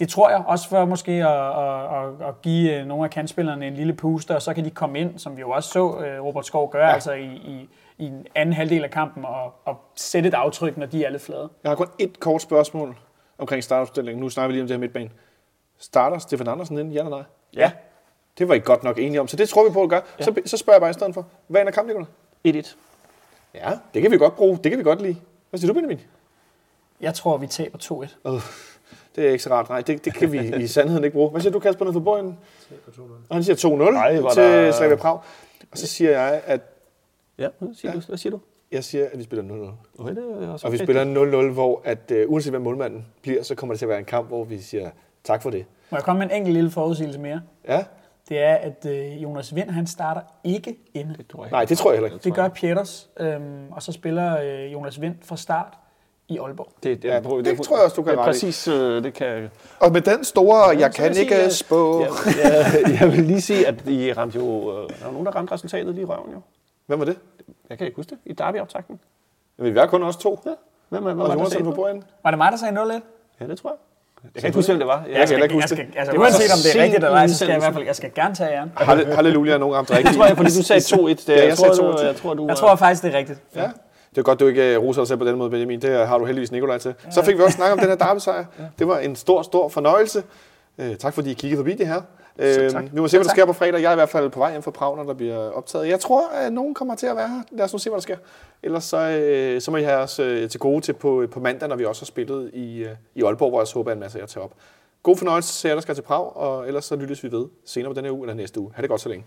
det tror jeg også for måske at, at, at, at give øh, nogle af kantspillerne en lille puster, og så kan de komme ind, som vi jo også så øh, Robert Skov gøre, ja. altså i, i, i en anden halvdel af kampen, og, og sætte et aftryk, når de er lidt flade. Jeg har kun et kort spørgsmål omkring startopstillingen. Nu snakker vi lige om det her midtbane. Starter Stefan Andersen ind, ja eller nej? Ja. Det var I godt nok enige om, så det tror vi på at gøre. Ja. Så, så spørger jeg bare i stedet for, hvad ender kampen, Nicolai? 1-1. Ja, det kan vi godt bruge. Det kan vi godt lide. Hvad siger du, Benjamin? Jeg tror, vi taber 2-1. Uh, det er ikke så rart. Nej, det, det kan vi i sandheden ikke bruge. Hvad siger du, Kasper, nede for borgen? Og han siger 2-0 Nej, til der- Slavia Prag. Og så siger jeg, at Ja, hvad siger, ja. Du? hvad siger du? jeg siger, at vi spiller 0-0. Okay, det er også Og vi spiller 0-0, hvor at, uh, uanset hvad målmanden bliver, så kommer det til at være en kamp, hvor vi siger tak for det. Må jeg komme med en enkelt lille forudsigelse mere? Ja? Det er, at øh, Jonas Vind, han starter ikke inde. Det tror jeg Nej, det tror jeg heller ikke. Det gør Pieters, øhm, og så spiller øh, Jonas Vind fra start i Aalborg. Det, det, Ja, det tror jeg også, du kan det i. præcis, øh, det kan Og med den store, jeg så kan jeg ikke sige, spå. Ja, ja, *laughs* jeg vil lige sige, at I ramte jo... Øh, der var nogen, der ramte resultatet lige i røven, jo. Hvem var det? Jeg kan ikke huske det. I derby-optakten. Jamen, vi er kun også to. Ja. Hvem, hvem Og var det, Jonas der er på sagde bordet. Var det mig, der sagde 0-1? Ja, det tror jeg. Jeg kan ikke huske, hvem det var. Jeg, Jeg kan ikke Jeg huske skal, det. altså, uanset om det er rigtigt eller ej, så skal jeg i hvert fald jeg skal gerne tage æren. Halle- Halleluja, nogen ramte rigtigt. det tror jeg, fordi du sagde 2-1. Det, Ja, jeg jeg, sagde tror, 2-1. du, jeg tror, du... Jeg tror faktisk, det er rigtigt. Ja. Det er godt, du ikke uh, roser dig selv på den måde, Benjamin. Det har du heldigvis Nikolaj til. Så fik vi også snakket om den her derby-sejr. Det var en stor, stor fornøjelse. Uh, tak fordi I kiggede forbi det her. Tak. vi må se, hvad der sker på fredag. Jeg er i hvert fald på vej hjem fra Prag, når der bliver optaget. Jeg tror, at nogen kommer til at være her. Lad os nu se, hvad der sker. Ellers så, uh, så må I have os uh, til gode til på, på mandag, når vi også har spillet i, uh, i Aalborg, hvor jeg så håber, at en masse af jer tager op. God fornøjelse til jer, der skal til Prag, og ellers så lyttes vi ved senere på denne uge eller næste uge. Ha' det godt så længe.